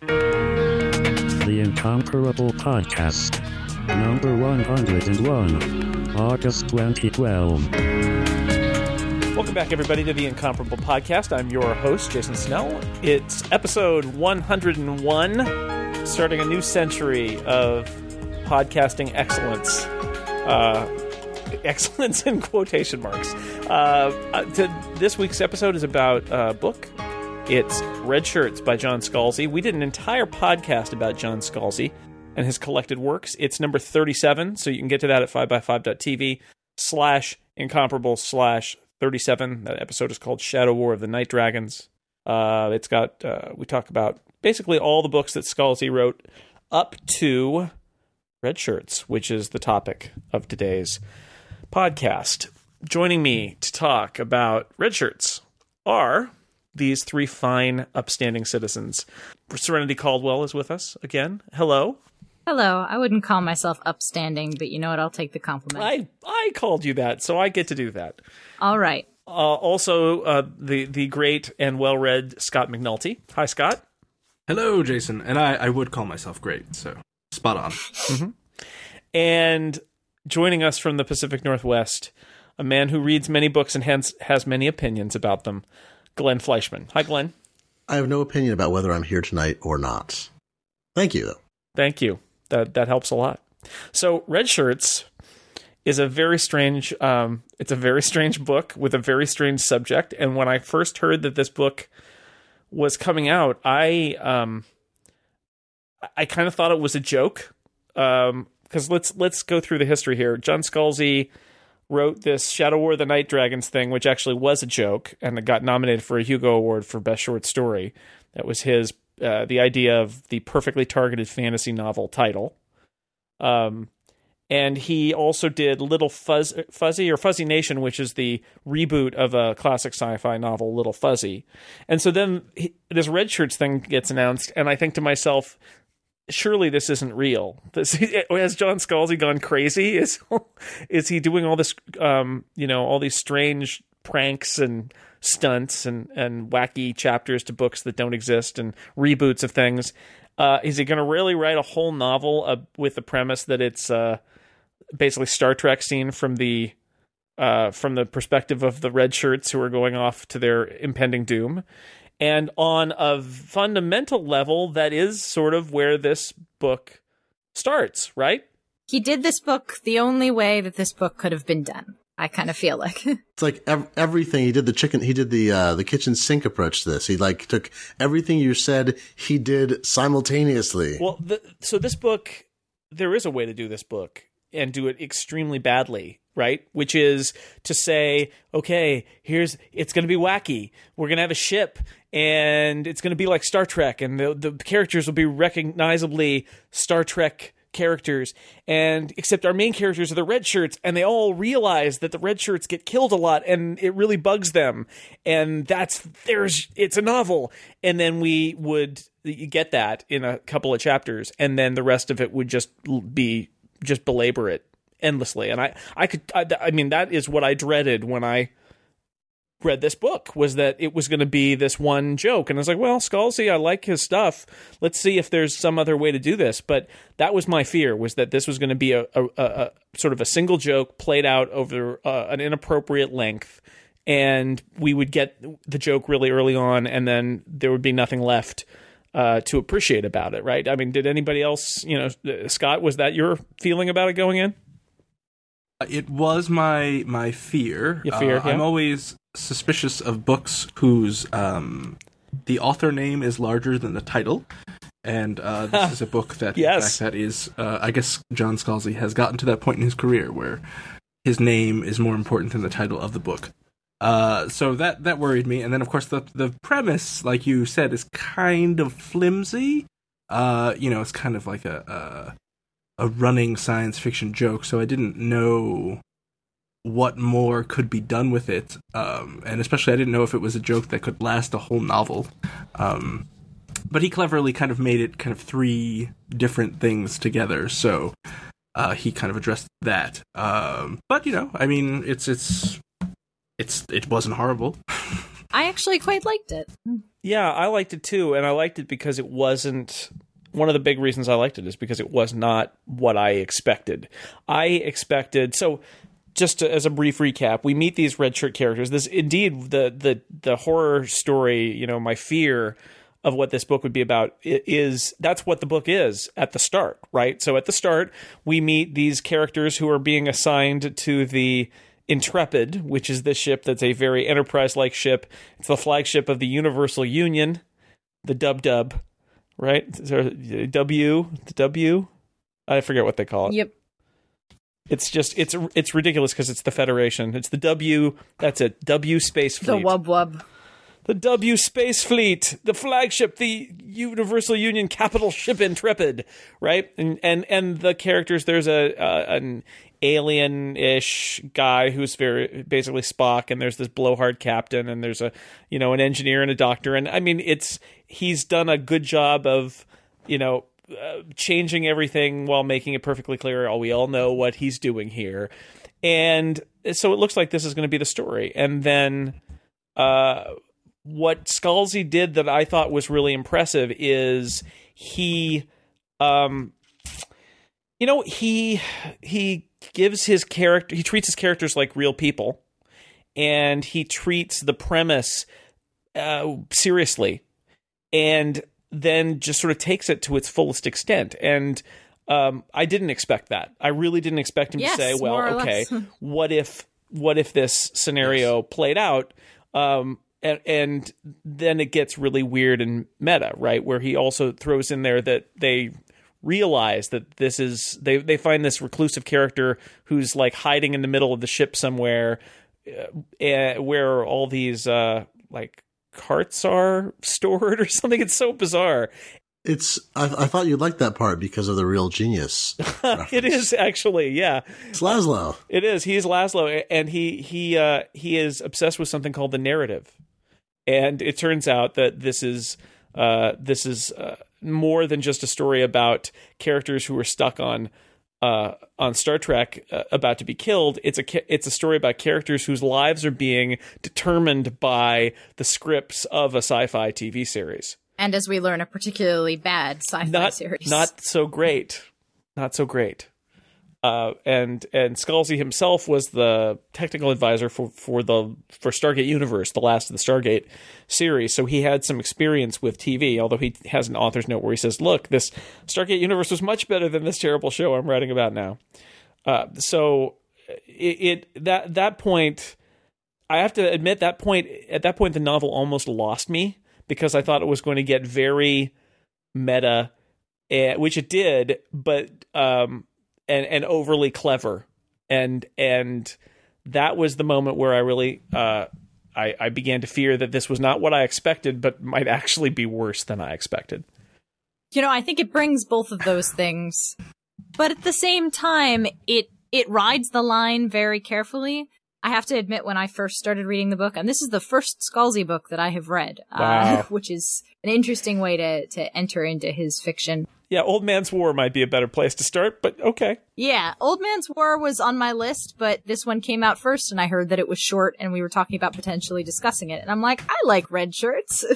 The Incomparable Podcast. Number 101. August 2012. Welcome back, everybody, to the Incomparable Podcast. I'm your host, Jason Snell. It's episode 101, starting a new century of podcasting excellence. Uh, excellence in quotation marks. Uh, uh, to, this week's episode is about a book. It's Redshirts by John Scalzi. We did an entire podcast about John Scalzi and his collected works. It's number 37, so you can get to that at 5by5.tv slash incomparable slash 37. That episode is called Shadow War of the Night Dragons. Uh, it's got, uh, we talk about basically all the books that Scalzi wrote up to Redshirts, which is the topic of today's podcast. Joining me to talk about Redshirts are these three fine, upstanding citizens. Serenity Caldwell is with us again. Hello. Hello. I wouldn't call myself upstanding, but you know what? I'll take the compliment. I I called you that, so I get to do that. All right. Uh, also, uh, the the great and well read Scott McNulty. Hi, Scott. Hello, Jason. And I, I would call myself great, so spot on. Mm-hmm. And joining us from the Pacific Northwest, a man who reads many books and hence has many opinions about them, Glenn Fleishman. Hi, Glenn. I have no opinion about whether I'm here tonight or not. Thank you, though. Thank you. That that helps a lot. So, Redshirts is a very strange. Um, it's a very strange book with a very strange subject. And when I first heard that this book was coming out, I um, I kind of thought it was a joke. Um, because let's let's go through the history here. John Scalzi wrote this Shadow War of the Night Dragons thing, which actually was a joke, and it got nominated for a Hugo Award for Best Short Story. That was his uh, the idea of the perfectly targeted fantasy novel title. Um, and he also did Little Fuzz, Fuzzy or Fuzzy Nation, which is the reboot of a classic sci-fi novel, Little Fuzzy. And so then he, this Redshirts thing gets announced, and I think to myself, surely this isn't real. This, has John Scalzi gone crazy? Is is he doing all this, um, you know, all these strange pranks and stunts and and wacky chapters to books that don't exist and reboots of things? Uh, is he going to really write a whole novel uh, with the premise that it's uh, basically Star Trek seen from the uh, from the perspective of the red shirts who are going off to their impending doom? And on a fundamental level, that is sort of where this book starts, right? He did this book the only way that this book could have been done. I kind of feel like it's like ev- everything he did the chicken he did the uh, the kitchen sink approach to this he like took everything you said he did simultaneously well the, so this book there is a way to do this book and do it extremely badly right? Which is to say okay here's it's going to be wacky. We're going to have a ship and it's going to be like Star Trek, and the the characters will be recognizably Star Trek characters. And except our main characters are the red shirts and they all realize that the red shirts get killed a lot and it really bugs them. And that's there's it's a novel. And then we would get that in a couple of chapters and then the rest of it would just be just belabor it endlessly. And i i could i, I mean that is what i dreaded when i read this book was that it was going to be this one joke. And i was like well scalzi i like his stuff. Let's see if there's some other way to do this. But that was my fear was that this was going to be a, a, a, sort of a single joke played out over uh, an inappropriate length. And we would get the joke really early on and then there would be nothing left uh, to appreciate about it right? I mean did anybody else you know scott was that your feeling about it going in it was my my fear. Your fear. Uh, yeah. I'm always suspicious of books whose um, the author name is larger than the title. And uh, this is a book that, yes. in fact, that is, uh, I guess John Scalzi has gotten to that point in his career where his name is more important than the title of the book. Uh, so that that worried me, and then of course the the premise, like you said, is kind of flimsy. Uh, you know, it's kind of like a, a a running science fiction joke, so I didn't know what more could be done with it. Um, and especially, I didn't know if it was a joke that could last a whole novel. Um, but he cleverly kind of made it kind of three different things together. So uh, he kind of addressed that. Um, but you know, I mean, it's it's it's it wasn't horrible. I actually quite liked it. Yeah, I liked it too, and I liked it because it wasn't. One of the big reasons I liked it is because it was not what I expected. I expected so. Just to, as a brief recap, we meet these red shirt characters. This indeed the the the horror story. You know, my fear of what this book would be about is that's what the book is at the start, right? So at the start, we meet these characters who are being assigned to the Intrepid, which is this ship that's a very enterprise like ship. It's the flagship of the Universal Union, the Dub Dub, right? W, the W? I forget what they call it. Yep. It's just it's it's ridiculous because it's the Federation. It's the W. That's it. W Space Fleet. The Wub Wub. The W Space Fleet, the flagship, the Universal Union capital ship Intrepid, right? And and and the characters. There's a uh, an alien-ish guy who's very basically Spock, and there's this blowhard captain, and there's a you know an engineer and a doctor, and I mean it's he's done a good job of you know uh, changing everything while making it perfectly clear. Oh, we all know what he's doing here, and so it looks like this is going to be the story, and then. Uh, what Scalzi did that I thought was really impressive is he um you know he he gives his character he treats his characters like real people and he treats the premise uh, seriously and then just sort of takes it to its fullest extent and um, I didn't expect that. I really didn't expect him Yes, to say, "Well, okay, what if what if this scenario played out?" Um, and, and then it gets really weird and meta, right? Where he also throws in there that they realize that this is they they find this reclusive character who's like hiding in the middle of the ship somewhere, uh, uh, where all these uh, like carts are stored or something. It's so bizarre. It's. I, I thought you'd like that part because of the real genius. It is actually, yeah. It's Laszlo. It is. He's Laszlo, and he he uh, he is obsessed with something called the narrative, and it turns out that this is uh, this is uh, more than just a story about characters who are stuck on uh, on Star Trek uh, about to be killed. It's a it's a story about characters whose lives are being determined by the scripts of a sci-fi TV series. And as we learn, a particularly bad sci-fi Not series. not so great, not so great. Uh, and and Scalzi himself was the technical advisor for, for the for Stargate Universe, the last of the Stargate series. So he had some experience with TV. Although he has an author's note where he says, "Look, this Stargate Universe was much better than this terrible show I'm writing about now." Uh, so it, it that that point, I have to admit that point at that point the novel almost lost me because I thought it was going to get very meta, eh, which it did, but um, and and overly clever, and and that was the moment where I really uh, I, I began to fear that this was not what I expected, but might actually be worse than I expected. you know, I think it brings both of those things, but at the same time, it it rides the line very carefully. I have to admit, when I first started reading the book, and this is the first Scalzi book that I have read, Wow. uh, which is an interesting way to to enter into his fiction. Yeah, Old Man's War might be a better place to start, but okay. Yeah, Old Man's War was on my list, but this one came out first, and I heard that it was short, and we were talking about potentially discussing it, and I'm like, I like red shirts.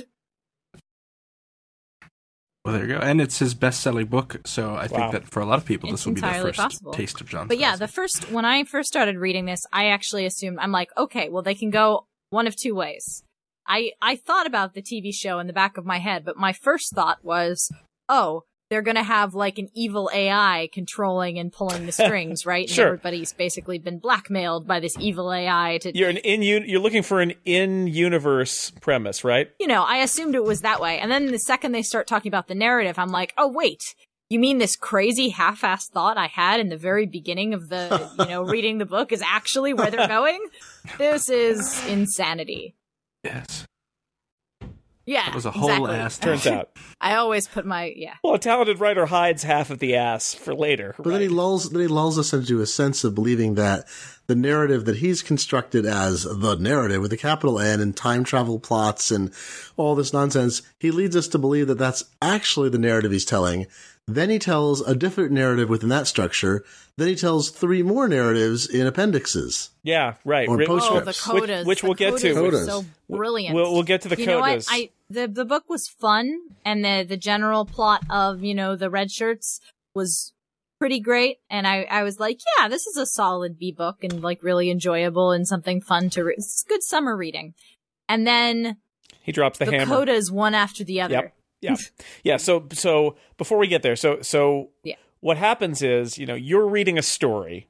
Well, there you go. And it's his best-selling book, so I Wow. think that for a lot of people, It's this will be their entirely first possible. taste of John. But yeah, the first when I first started reading this, I actually assumed I'm like, okay, well they can go one of two ways. I I thought about the TV show in the back of my head, but my first thought was, oh, they're gonna have like an evil AI controlling and pulling the strings, right? Sure. And everybody's basically been blackmailed by this evil AI to You're an in you're looking for an in universe premise, right? you know, I assumed it was that way. And then the second they start talking about the narrative, I'm like, oh wait, you mean this crazy half-assed thought I had in the very beginning of the, you know, reading the book is actually where they're going? This is insanity. yes, Yeah, it was a whole exactly. ass. Turns out. I always put my yeah. Well, a talented writer hides half of the ass for later. But then he lulls then he lulls us into a sense of believing that the narrative that he's constructed as the narrative with a capital N and time travel plots and all this nonsense, he leads us to believe that that's actually the narrative he's telling. Then he tells a different narrative within that structure. Then he tells three more narratives in appendixes. Yeah, right. Or Ri- post- Oh, the Which- codas. which The we'll get to. codas. So brilliant. We'll we'll get to the you know what? I the the book was fun, and the the general plot of you know the red shirts was pretty great. And I I was like, yeah, this is a solid B book and like really enjoyable and something fun to read. It's good summer reading. And then he drops the, hammer the, hammer. codas one after the other. Yep. Yeah. Yeah. So so before we get there, so so Yeah. what happens is, you know, you're reading a story.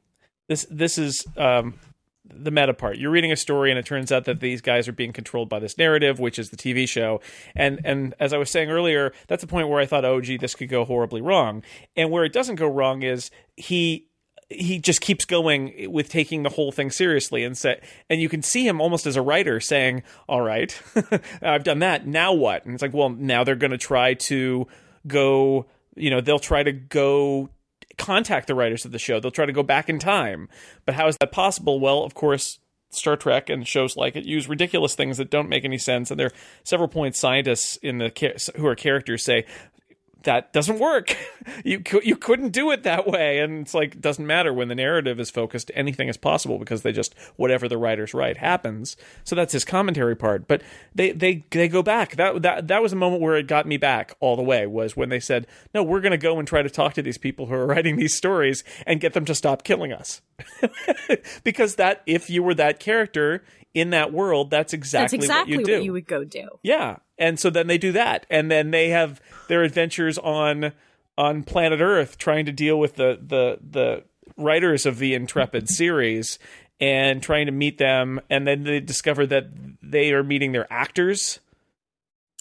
This this is um the meta part. You're reading a story and it turns out that these guys are being controlled by this narrative, which is the TV show. And and as I was saying earlier, that's the point where I thought, oh gee, this could go horribly wrong. And where it doesn't go wrong is he he just keeps going with taking the whole thing seriously and and you can see him almost as a writer saying, "All right, I've done that. Now what?" And it's like, well, now they're going to try to go. You know, they'll try to go contact the writers of the show. They'll try to go back in time. But how is that possible? Well, of course, Star Trek and shows like it use ridiculous things that don't make any sense. And there are several points scientists in the who are characters say that doesn't work. you you couldn't do it that way, and it's like it doesn't matter when the narrative is focused. Anything is possible because they just whatever the writers write happens. So that's his commentary part. But they they they go back. That that that was a moment where it got me back all the way. Was when they said, "No, we're going to go and try to talk to these people who are writing these stories and get them to stop killing us." because that if you were that character in that world, that's exactly, That's exactly what you do. what you would go do. Yeah, and so then they do that, and then they have their adventures on on planet Earth, trying to deal with the the the writers of the Intrepid series and trying to meet them, and then they discover that they are meeting their actors,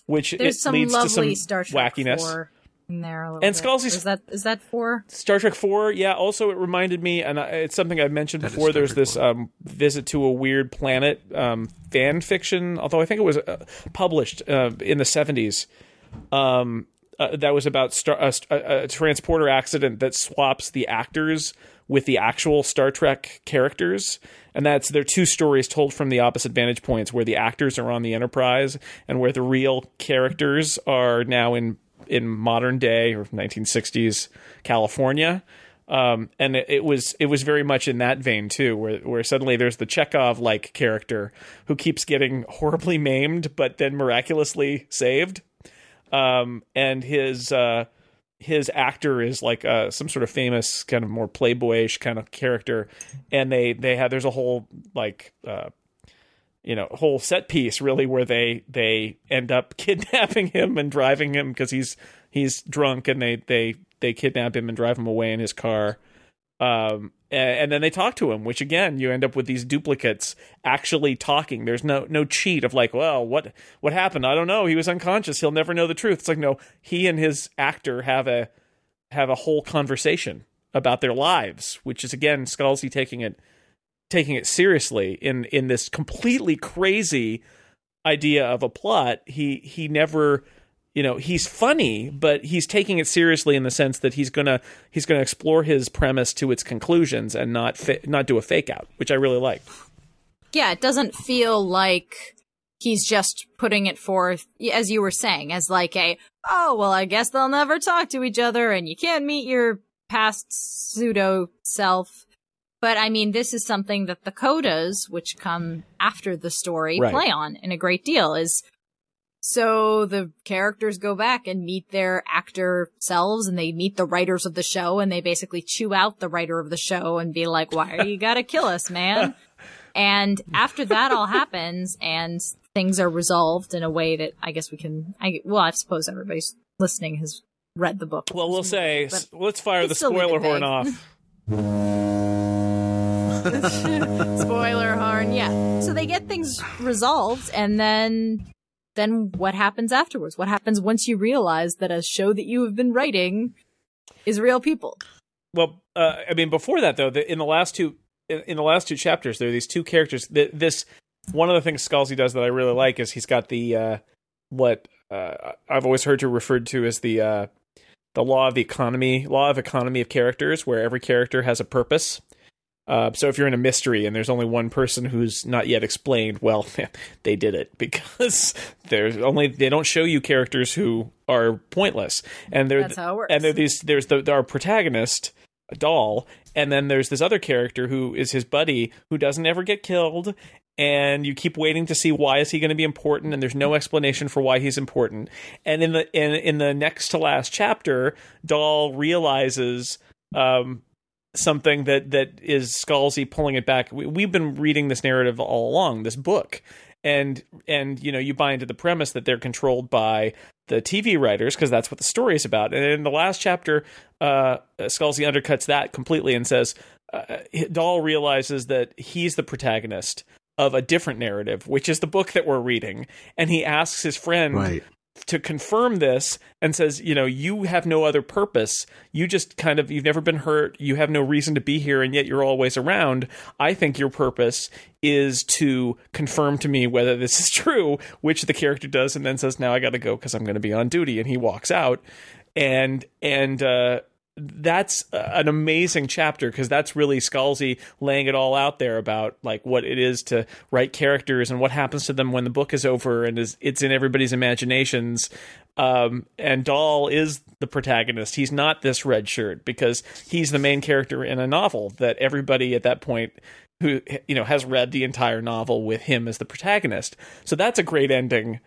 which There's it some leads lovely to some Star Trek wackiness. 4 in there. A little And bit. Scalzi's- is that is that four? Star Trek Four, yeah. Also, it reminded me, and I- it's something I've mentioned That is before. There's this um, visit to a weird planet um, fan fiction, although I think it was uh, published uh, in the '70s. Um, uh, that was about star- a, a, a transporter accident that swaps the actors with the actual Star Trek characters, and that's they're two stories told from the opposite vantage points, where the actors are on the Enterprise and where the real characters are now in in modern day or 1960s California. Um, and it, it was it was very much in that vein too, where where suddenly there's the Chekhov like character who keeps getting horribly maimed, but then miraculously saved. Um, and his uh, his actor is like uh, some sort of famous kind of more playboyish kind of character, and they they have there's a whole like uh, you know whole set piece really where they they end up kidnapping him and driving him because he's he's drunk and they they they kidnap him and drive him away in his car. Um and, and then they talk to him which again you end up with these duplicates actually talking. There's no no cheat of like well what what happened? I don't know. He was unconscious. He'll never know the truth. It's like no he and his actor have a have a whole conversation about their lives which is again Scalzi taking it taking it seriously in in this completely crazy idea of a plot he he never you know he's funny but he's taking it seriously in the sense that he's gonna he's gonna explore his premise to its conclusions and not not do a fake out which i really like Yeah, it doesn't feel like he's just putting it forth, as you were saying, as like a, oh, well, I guess they'll never talk to each other and you can't meet your past pseudo self. But I mean, this is something that the codas, which come after the story, Right. play on in a great deal is so the characters go back and meet their actor selves and they meet the writers of the show and they basically chew out the writer of the show and be like, why are you gotta kill us, man? And after that all happens and things are resolved in a way that I guess we can, I, well, I suppose everybody's listening has read the book. well we'll say But- let's fire the let's still leave spoiler horn off Spoiler horn, yeah. So they get things resolved and then then what happens afterwards? What happens once you realize that a show that you have been writing is real people? Well, uh, I mean, before that though, the, in the last two in, the last two chapters, there are these two characters. Th this one of the things Scalzi does that I really like is he's got the uh, what uh, I've always heard to referred to as the uh, the law of the economy, law of economy of characters, where every character has a purpose. Uh, so if you're in a mystery and there's only one person who's not yet explained, well, they did it because there's only they don't show you characters who are pointless, and they're That's how it works. and they're these there's the our protagonist Dahl, and then there's this other character who is his buddy who doesn't ever get killed. And you keep waiting to see why is he going to be important, and there's no explanation for why he's important. And in the in in the next to last chapter, Dahl realizes um, something that that is Scalzi pulling it back. We, we've been reading this narrative all along, this book, and and you know you buy into the premise that they're controlled by the TV writers because that's what the story is about. And in the last chapter, uh, Scalzi undercuts that completely and says uh, Dahl realizes that he's the protagonist of a different narrative, which is the book that we're reading, and he asks his friend Right. To confirm this and says, you know, you have no other purpose. You just kind of, you've never been hurt. You have no reason to be here, and yet you're always around. I think your purpose is to confirm to me whether this is true, which the character does, and then says, now I got to go because I'm going to be on duty. And he walks out. And, and, uh, that's an amazing chapter because that's really Scalzi laying it all out there about like what it is to write characters and what happens to them when the book is over and is it's in everybody's imaginations. Um, and Dahl is the protagonist. He's not this red shirt because he's the main character in a novel that everybody at that point who you know has read the entire novel with him as the protagonist. So that's a great ending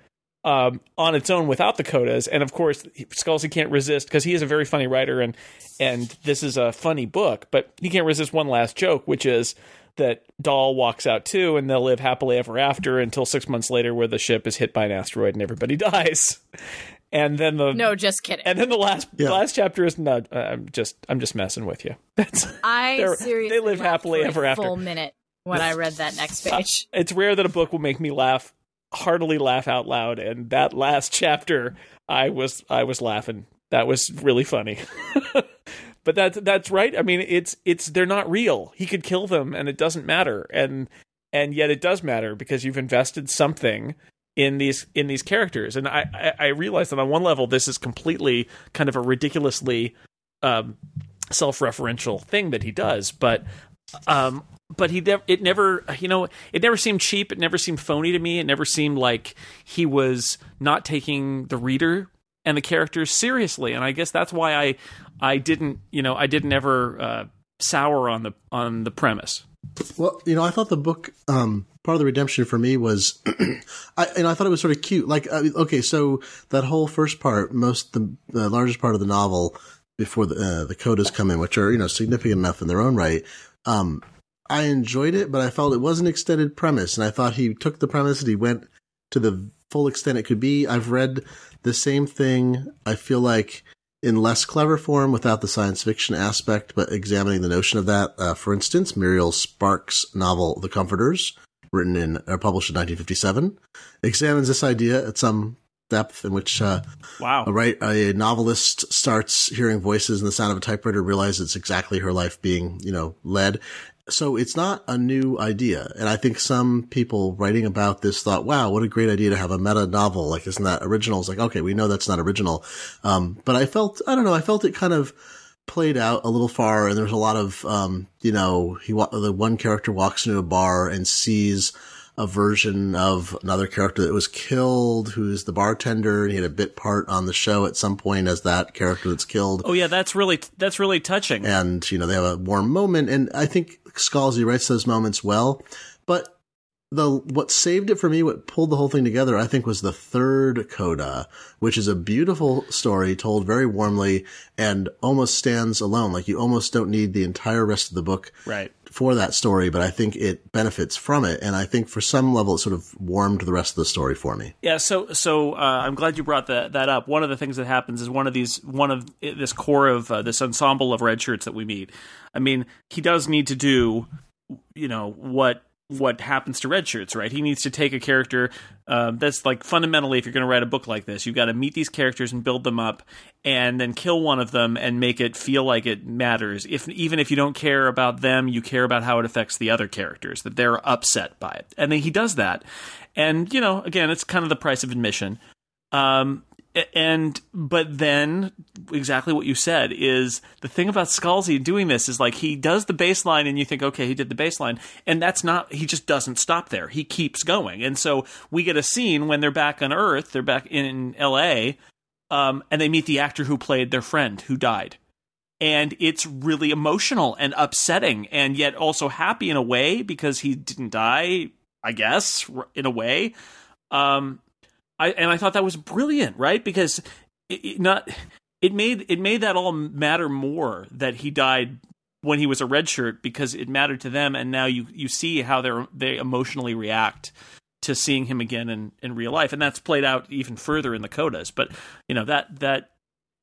um, on its own without the codas. And of course, Scalzi can't resist because he is a very funny writer, and and this is a funny book. But he can't resist one last joke, which is that Dahl walks out too, and they'll live happily ever after until six months later, where the ship is hit by an asteroid and everybody dies. And then the No, just kidding. and then the last Yeah. last chapter is no. I'm just I'm just messing with you. That's I they're- seriously they live happily ever after. Full minute when I read that next page. it's rare that a book will make me laugh heartily laugh out loud and that last chapter i was i was laughing. That was really funny. But that's that's right. I mean it's it's they're not real. He could kill them and it doesn't matter. And and yet it does matter because you've invested something in these in these characters. And i i, I realize that on one level this is completely kind of a ridiculously um self-referential thing that he does but um but he never it never you know it never seemed cheap it never seemed phony to me it never seemed like he was not taking the reader and the characters seriously and i guess that's why i i didn't you know i didn't ever uh, sour on the on the premise Well, you know, I thought the book um, part of the redemption for me was, I and I thought it was sort of cute. Like, uh, okay, so that whole first part, most the, the largest part of the novel before the uh, the codas come in, which are you know significant enough in their own right. Um, I enjoyed it, but I felt it was an extended premise, and I thought he took the premise and he went to the full extent it could be. I've read the same thing. I feel like in less clever form without the science fiction aspect, but examining the notion of that. Uh, for instance, Muriel Spark's novel *The Comforters*, written in or published in 1957, examines this idea at some depth in which uh, wow a, right, a novelist starts hearing voices and the sound of a typewriter, realizes it's exactly her life being, you know, led. So it's not a new idea. And I think some people writing about this thought, wow, what a great idea to have a meta novel. Like, isn't that original? It's like, okay, we know that's not original. Um, but I felt, I don't know, I felt it kind of played out a little far and there's a lot of, um, you know, he, the one character walks into a bar and sees a version of another character that was killed, who's the bartender, and he had a bit part on the show at some point as that character that's killed. oh yeah that's really that's really touching And, you know, they have a warm moment. And I think Scalzi writes those moments well. But the what saved it for me, what pulled the whole thing together, I think was the third coda, which is a beautiful story told very warmly and almost stands alone. Like you almost don't need the entire rest of the book right for that story, but I think it benefits from it. And I think for some level, it sort of warmed the rest of the story for me. Yeah, so so uh, I'm glad you brought that that up. One of the things that happens is one of these one of this core of uh, this ensemble of red shirts that we meet. I mean, he does need to do, you know, what what happens to red shirts, right? He needs to take a character um, that's like fundamentally, if you're going to write a book like this, you've got to meet these characters and build them up, and then kill one of them and make it feel like it matters. If even if you don't care about them, you care about how it affects the other characters, that they're upset by it, and then he does that. And you know, again, it's kind of the price of admission. Um, and but then exactly what you said. Is the thing about Scalzi doing this is like he does the baseline, and you think, okay, he did the baseline, and that's not. He just doesn't stop there. He keeps going, and so we get a scene when they're back on Earth. They're back in L.A. Um, and they meet the actor who played their friend who died. And it's really emotional and upsetting, and yet also happy in a way because he didn't die. I guess in a way. Um, I and I thought that was brilliant, right? Because it, it not it made it made that all matter more that he died when he was a red shirt because it mattered to them, and now you you see how they they emotionally react to seeing him again in in real life, and that's played out even further in the codas. But you know that that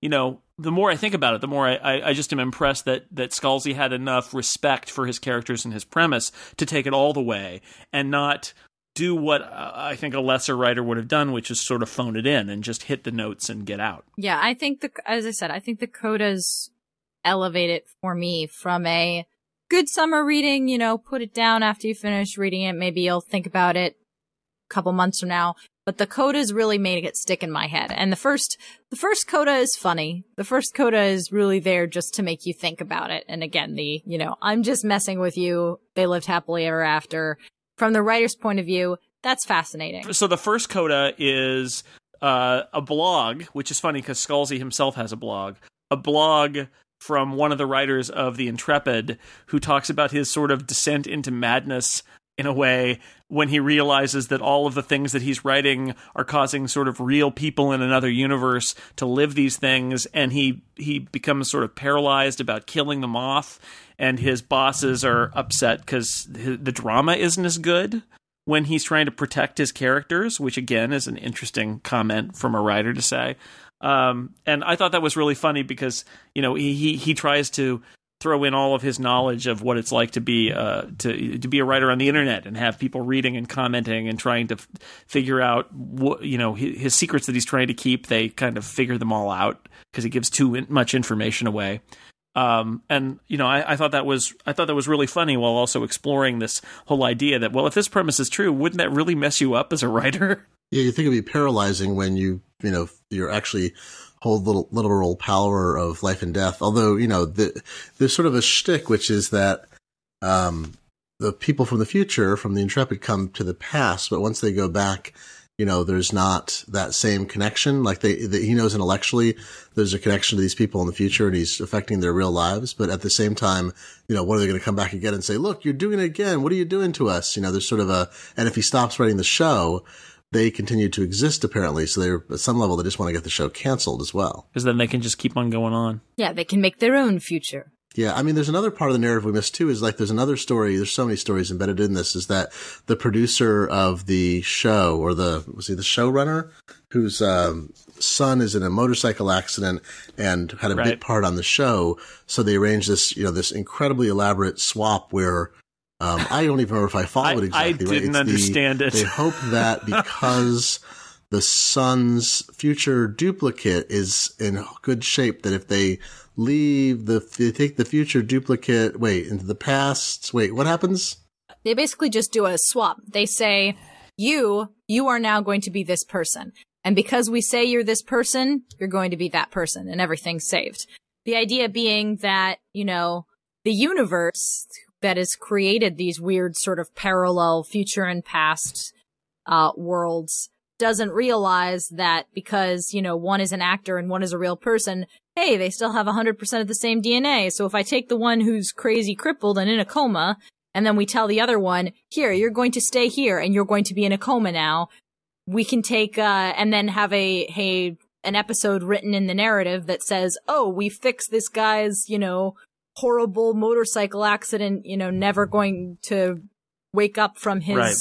you know the more I think about it, the more I, I, just am impressed that that Scalzi had enough respect for his characters and his premise to take it all the way and not do what uh, I think a lesser writer would have done, which is sort of phone it in and just hit the notes and get out. Yeah, I think the as I said, I think the codas elevate it for me from a good summer reading. You know, put it down after you finish reading it. Maybe you'll think about it a couple months from now. But the codas really made it stick in my head. And the first, the first coda is funny. The first coda is really there just to make you think about it. And again, the, you know, I'm just messing with you. They lived happily ever after from the writer's point of view, that's fascinating. So the first coda is uh, a blog, which is funny because Scalzi himself has a blog. A blog from one of the writers of The Intrepid who talks about his sort of descent into madness in a way when he realizes that all of the things that he's writing are causing sort of real people in another universe to live these things and he he becomes sort of paralyzed about killing them off and his bosses are upset because the drama isn't as good when he's trying to protect his characters, which again is an interesting comment from a writer to say. Um, and I thought that was really funny because you know he, he he tries to throw in all of his knowledge of what it's like to be uh, to to be a writer on the internet and have people reading and commenting and trying to f- figure out what you know his, his, secrets that he's trying to keep. They kind of figure them all out because he gives too in- much information away. Um, and you know, I, I, thought that was I thought that was really funny while also exploring this whole idea that well, if this premise is true, wouldn't that really mess you up as a writer? Yeah, you think it'd be paralyzing when you you know you're actually hold little literal power of life and death. Although you know the, there's sort of a shtick, which is that um, the people from the future, from the Intrepid, come to the past, but once they go back you know, there's not that same connection. Like they, they, he knows intellectually there's a connection to these people in the future and he's affecting their real lives. But at the same time, you know, what are they going to come back again and say, look, you're doing it again. What are you doing to us? You know, there's sort of a, and if he stops writing the show, they continue to exist apparently. So they're at some level, they just want to get the show canceled as well. Because then they can just keep on going on. Yeah, they can make their own future. Yeah, I mean, there's another part of the narrative we missed too. Is like there's another story. There's so many stories embedded in this. Is that the producer of the show, or the was he the showrunner, whose um, son is in a motorcycle accident and had a right. big part on the show. So they arranged this, you know, this incredibly elaborate swap where um, I don't even remember if I followed I, exactly. I didn't understand the, it. They hope that because the son's future duplicate is in good shape, that if they leave the they take the future duplicate wait into the past wait what happens they basically just do a swap they say you you are now going to be this person and because we say you're this person you're going to be that person and everything's saved the idea being that you know the universe that has created these weird sort of parallel future and past uh, worlds doesn't realize that because, you know, one is an actor and one is a real person, hey, they still have 100% of the same DNA. So if I take the one who's crazy crippled and in a coma, and then we tell the other one, here, you're going to stay here and you're going to be in a coma now, we can take, uh, and then have a, hey, an episode written in the narrative that says, oh, we fixed this guy's, you know, horrible motorcycle accident, you know, never going to wake up from his right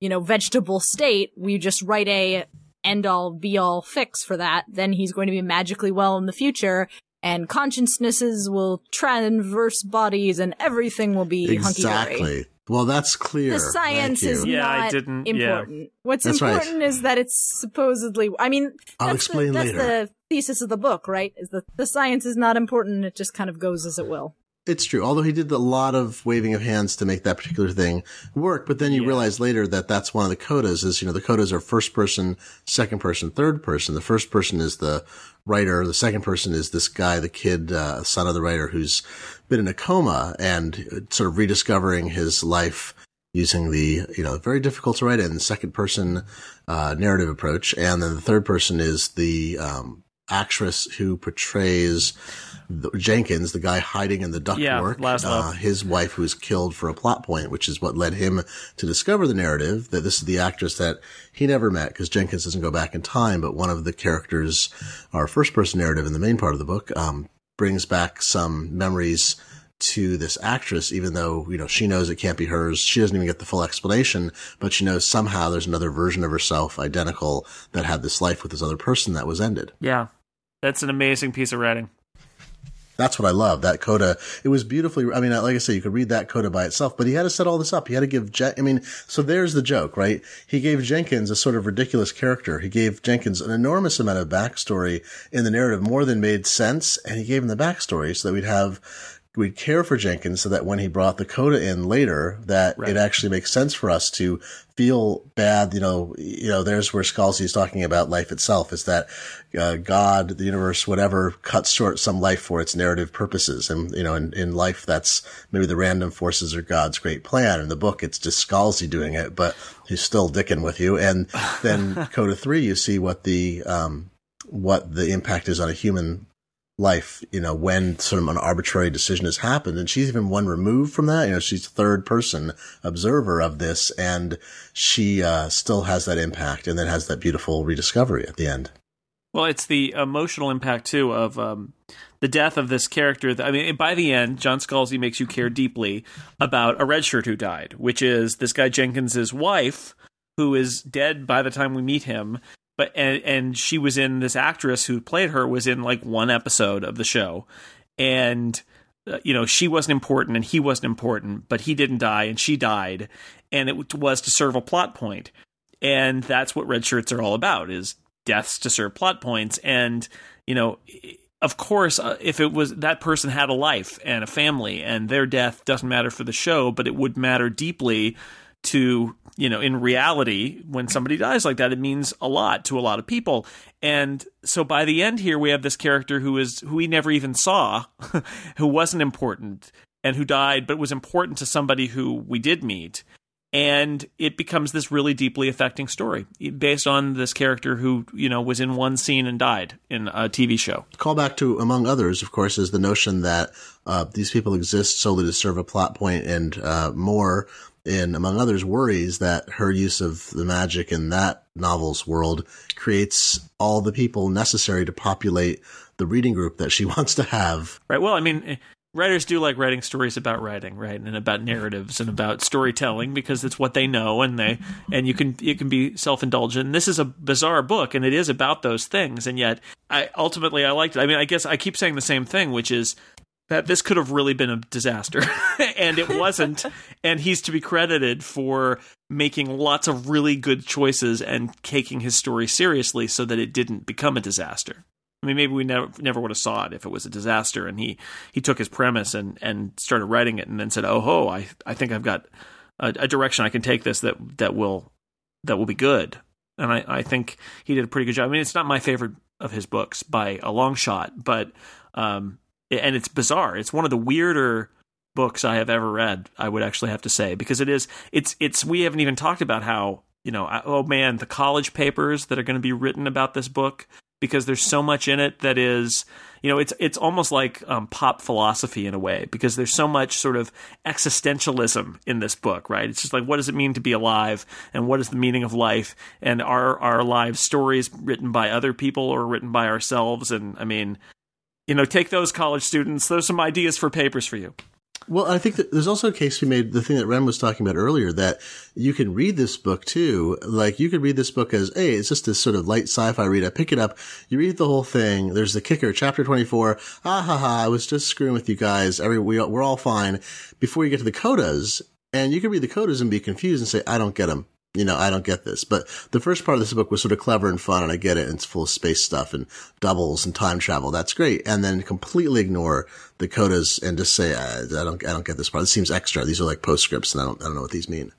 you know, vegetable state, we just write a end all be all fix for that, then he's going to be magically well in the future and consciousnesses will transverse bodies and everything will be exactly. hunky-dory. Well, that's clear. The science is yeah, not I didn't, important. Yeah. What's that's important right. is that it's supposedly. I mean, I'll that's explain the, that's later. the thesis of the book, right? Is that the science is not important; it just kind of goes as it will. It's true. Although he did a lot of waving of hands to make that particular thing work, but then you Yeah. realize later that that's one of the codas is, you know, the codas are first person, second person, third person. The first person is the writer. The second person is this guy, the kid, uh, son of the writer who's been in a coma and uh, sort of rediscovering his life using the, you know, very difficult to write in second person, uh, narrative approach. And then the third person is the, um, actress who portrays the, Jenkins, the guy hiding in the ductwork, Laszlo. uh, his wife who was killed for a plot point, which is what led him to discover the narrative that this is the actress that he never met because Jenkins doesn't go back in time. But one of the characters, our first person narrative in the main part of the book, um, brings back some memories to this actress, even though, you know, she knows it can't be hers. She doesn't even get the full explanation, but she knows somehow there's another version of herself identical that had this life with this other person that was ended. Yeah. That's an amazing piece of writing. That's what I love. That coda. It was beautifully. I mean, like I said, you could read that coda by itself, but he had to set all this up. He had to give. Je- I mean, so there's the joke, right? He gave Jenkins a sort of ridiculous character. He gave Jenkins an enormous amount of backstory in the narrative, more than made sense, and he gave him the backstory so that we'd have. We'd care for Jenkins so that when he brought the coda in later, that Right. it actually makes sense for us to feel bad. You know, you know, there's where Scalzi is talking about life itself. Is that uh, God, the universe, whatever, cuts short some life for its narrative purposes. And, you know, in, in life, that's maybe the random forces or God's great plan. In the book, it's just Scalzi doing it, but he's still dicking with you. And then Coda 3, you see what the, um, what the impact is on a human life, you know, when sort of an arbitrary decision has happened. And she's even one removed from that. You know, she's third person observer of this and she, uh, still has that impact and then has that beautiful rediscovery at the end. Well, it's the emotional impact too of um, the death of this character. I mean, by the end, John Scalzi makes you care deeply about a red shirt who died, which is this guy Jenkins's wife, who is dead by the time we meet him. But and, and she was in this actress who played her was in like one episode of the show, and uh, you know she wasn't important and he wasn't important, but he didn't die and she died, and it was to serve a plot point, and that's what red shirts are all about is deaths to serve plot points. And you know of course uh, if it was that person had a life and a family and their death doesn't matter for the show but it would matter deeply to you know in reality when somebody dies like that it means a lot to a lot of people and so by the end here we have this character who is who we never even saw who wasn't important and who died but was important to somebody who we did meet and it becomes this really deeply affecting story based on this character who you know was in one scene and died in a TV show. Callback to, among others, of course, is the notion that uh, these people exist solely to serve a plot point and uh, more. In among others, worries that her use of the magic in that novel's world creates all the people necessary to populate the reading group that she wants to have. Right. Well, I mean, eh, writers do like writing stories about writing, right, and about narratives and about storytelling because it's what they know, and they and you can it can be self indulgent. And this is a bizarre book, and it is about those things, and yet I ultimately I liked it. I mean, I guess I keep saying the same thing, which is that this could have really been a disaster and it wasn't and he's to be credited for making lots of really good choices and taking his story seriously so that it didn't become a disaster I mean, maybe we never never would have saw it if it was a disaster. And he he took his premise and and started writing it, and then said, "Oh ho, I I think I've got a, a direction I can take this that that will that will be good." And I I think he did a pretty good job. I mean, it's not my favorite of his books by a long shot, but um, and it's bizarre. It's one of the weirder books I have ever read. I would actually have to say because it is. It's it's. We haven't even talked about how you know. Oh man, the college papers that are going to be written about this book because there's so much in it that is you know it's it's almost like um, pop philosophy in a way because there's so much sort of existentialism in this book right it's just like what does it mean to be alive and what is the meaning of life and are our lives stories written by other people or written by ourselves and i mean you know take those college students there's some ideas for papers for you Well, I think there's also a case we made, the thing that Ren was talking about earlier, that you can read this book too. Like, you could read this book as, hey, it's just this sort of light sci-fi read. I pick it up, you read the whole thing. There's the kicker, chapter 24. Ah, ha, ha, I was just screwing with you guys. Every, we, we're all fine. Before you get to the codas, and you can read the codas and be confused and say, I don't get them. You know, I don't get this. But the first part of this book was sort of clever and fun, and I get it. And it's full of space stuff and doubles and time travel. That's great. And then completely ignore the codas and just say, I, I don't, I don't get this part. This seems extra. These are like postscripts, and I don't, I don't know what these mean.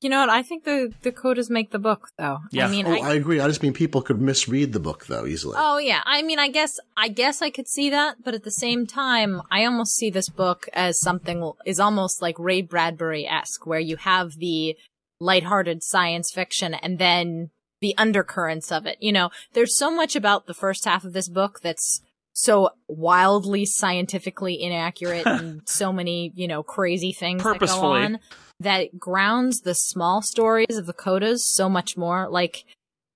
You know what? I think the the codas make the book, though. Yeah. I mean, Oh, I, I agree. I just mean people could misread the book though easily. Oh yeah, I mean, I guess I guess I could see that, but at the same time, I almost see this book as something is almost like Ray Bradbury esque, where you have the lighthearted science fiction and then the undercurrents of it. You know, there's so much about the first half of this book that's so wildly scientifically inaccurate and so many, you know, crazy things that go on that grounds the small stories of the codas so much more. Like,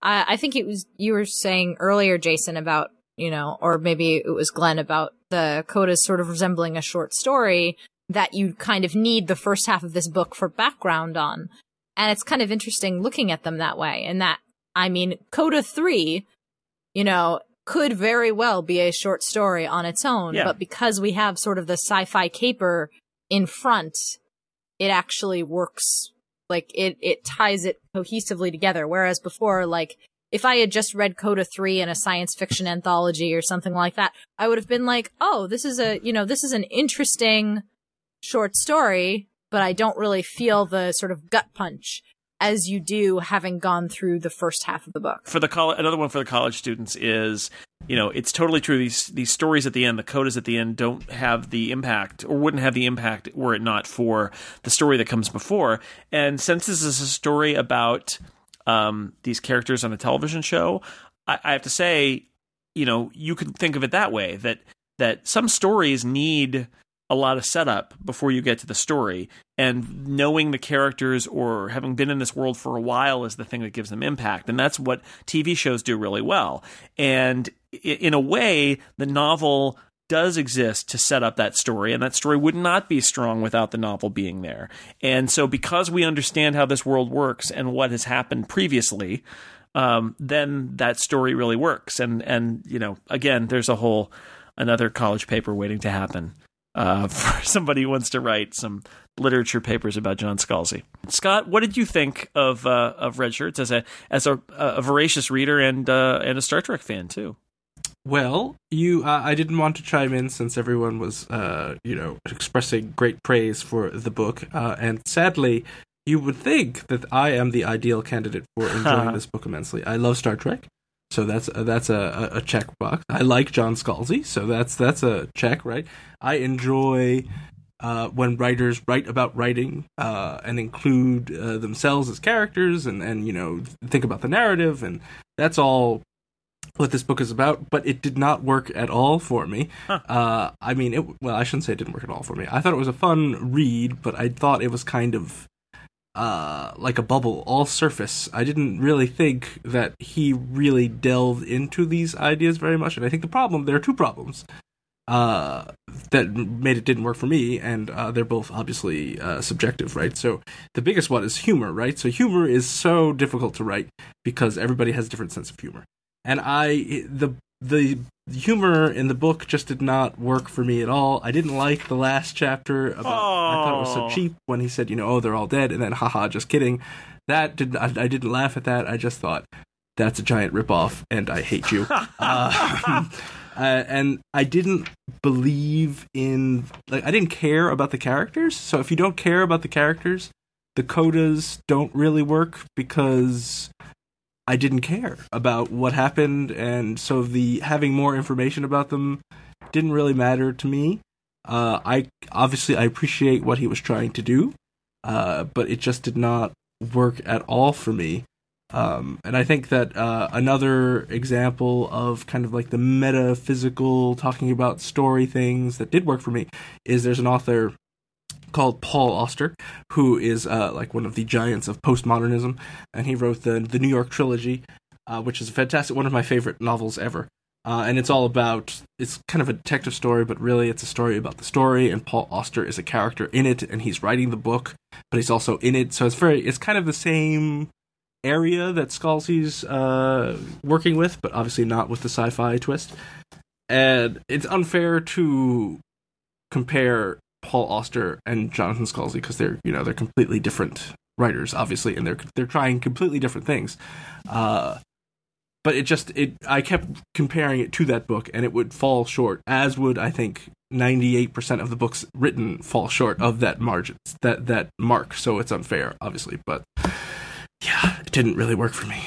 I, I think it was you were saying earlier, Jason, about you know, or maybe it was Glenn about the codas sort of resembling a short story that you kind of need the first half of this book for background on. And it's kind of interesting looking at them that way. And that, I mean, Coda 3, you know, could very well be a short story on its own, Yeah. but because we have sort of the sci-fi caper in front, it actually works like it it ties it cohesively together whereas before like if i had just read coda 3 in a science fiction anthology or something like that i would have been like oh this is a you know this is an interesting short story but i don't really feel the sort of gut punch as you do having gone through the first half of the book for the college, another one for the college students is, you know, it's totally true. These these stories at the end, the codas at the end, don't have the impact or wouldn't have the impact were it not for the story that comes before. And since this is a story about um, these characters on a television show, I, I have to say, you know, you could think of it that way that that some stories need a lot of setup before you get to the story. And knowing the characters or having been in this world for a while is the thing that gives them impact. And that's what TV shows do really well. And in a way the novel does exist to set up that story and that story would not be strong without the novel being there. And so because we understand how this world works and what has happened previously um, then that story really works. And and you know again there's a whole another college paper waiting to happen uh, for somebody who wants to write some literature papers about John Scalzi. Scott, what did you think of uh, of Redshirts as a as a, a voracious reader and uh, and a Star Trek fan too? Well, you, uh, I didn't want to chime in since everyone was, uh, you know, expressing great praise for the book, uh, and sadly, you would think that I am the ideal candidate for enjoying this book immensely. I love Star Trek, so that's uh, that's a, a, a check box. I like John Scalzi, so that's that's a check, right? I enjoy uh, when writers write about writing uh, and include uh, themselves as characters, and and you know think about the narrative, and that's all what this book is about, but it did not work at all for me. Huh. Uh, I mean, it, well, I shouldn't say it didn't work at all for me. I thought it was a fun read, but I thought it was kind of uh, like a bubble, all surface. I didn't really think that he really delved into these ideas very much, and I think the problem there are two problems uh, that made it didn't work for me, and uh, they're both obviously uh, subjective, right? So the biggest one is humor, right? So humor is so difficult to write because everybody has a different sense of humor, and I the the humor in the book just did not work for me at all. I didn't like the last chapter about. I thought it was so Oh. cheap when he said, you know, oh, they're all dead, and then haha, just kidding. That did I, I didn't laugh at that. I just thought that's a giant ripoff, and I hate you. uh, uh, and I didn't believe in like I didn't care about the characters. So if you don't care about the characters, the codas don't really work because I didn't care about what happened, and so the having more information about them didn't really matter to me. Uh, I obviously I appreciate what he was trying to do, uh, but it just did not work at all for me. Um, and I think that uh, another example of kind of like the metaphysical talking about story things that did work for me is there's an author called Paul Auster, who is uh, like one of the giants of postmodernism, and he wrote the the New York trilogy, uh, which is a fantastic one of my favorite novels ever. Uh, and it's all about it's kind of a detective story, but really it's a story about the story. And Paul Auster is a character in it, and he's writing the book, but he's also in it. So it's very it's kind of the same area that Scalzi's uh, working with, but obviously not with the sci-fi twist. And it's unfair to compare Paul Auster and Jonathan Scalzi because they're you know they're completely different writers, obviously, and they're they're trying completely different things. Uh, but it just it I kept comparing it to that book, and it would fall short, as would I think ninety eight percent of the books written fall short of that margin that that mark. So it's unfair, obviously, but yeah, it didn't really work for me.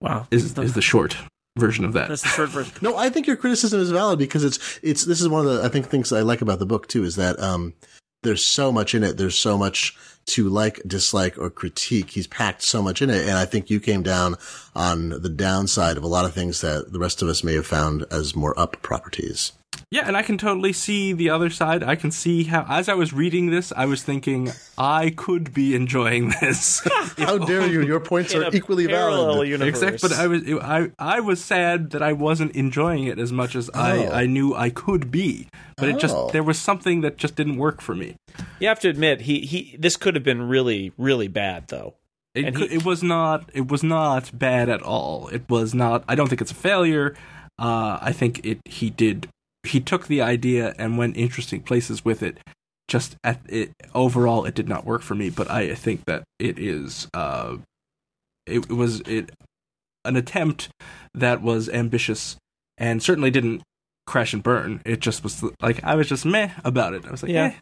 Wow. Is is the short version of that? That's the short version. No, I think your criticism is valid because it's it's this is one of the I think things I like about the book too is that um there's so much in it. There's so much to like, dislike, or critique. He's packed so much in it, and I think you came down on the downside of a lot of things that the rest of us may have found as more up properties. Yeah, and I can totally see the other side. I can see how, as I was reading this, I was thinking I could be enjoying this. How dare you? Your points are equally parallel valid. universe. Exact, but I was I I was sad that I wasn't enjoying it as much as I Oh. I knew I could be. But it just Oh. there was something that just didn't work for me. You have to admit, he, he this could have been really, really bad, though. It And could, he- it was not it was not bad at all. It was not. I don't think it's a failure. Uh, I think it he did he took the idea and went interesting places with it. Just at it overall, it did not work for me. But I think that it is uh, it, was it an attempt that was ambitious and certainly didn't crash and burn. It just was like I was just meh about it. I was like, Yeah. eh.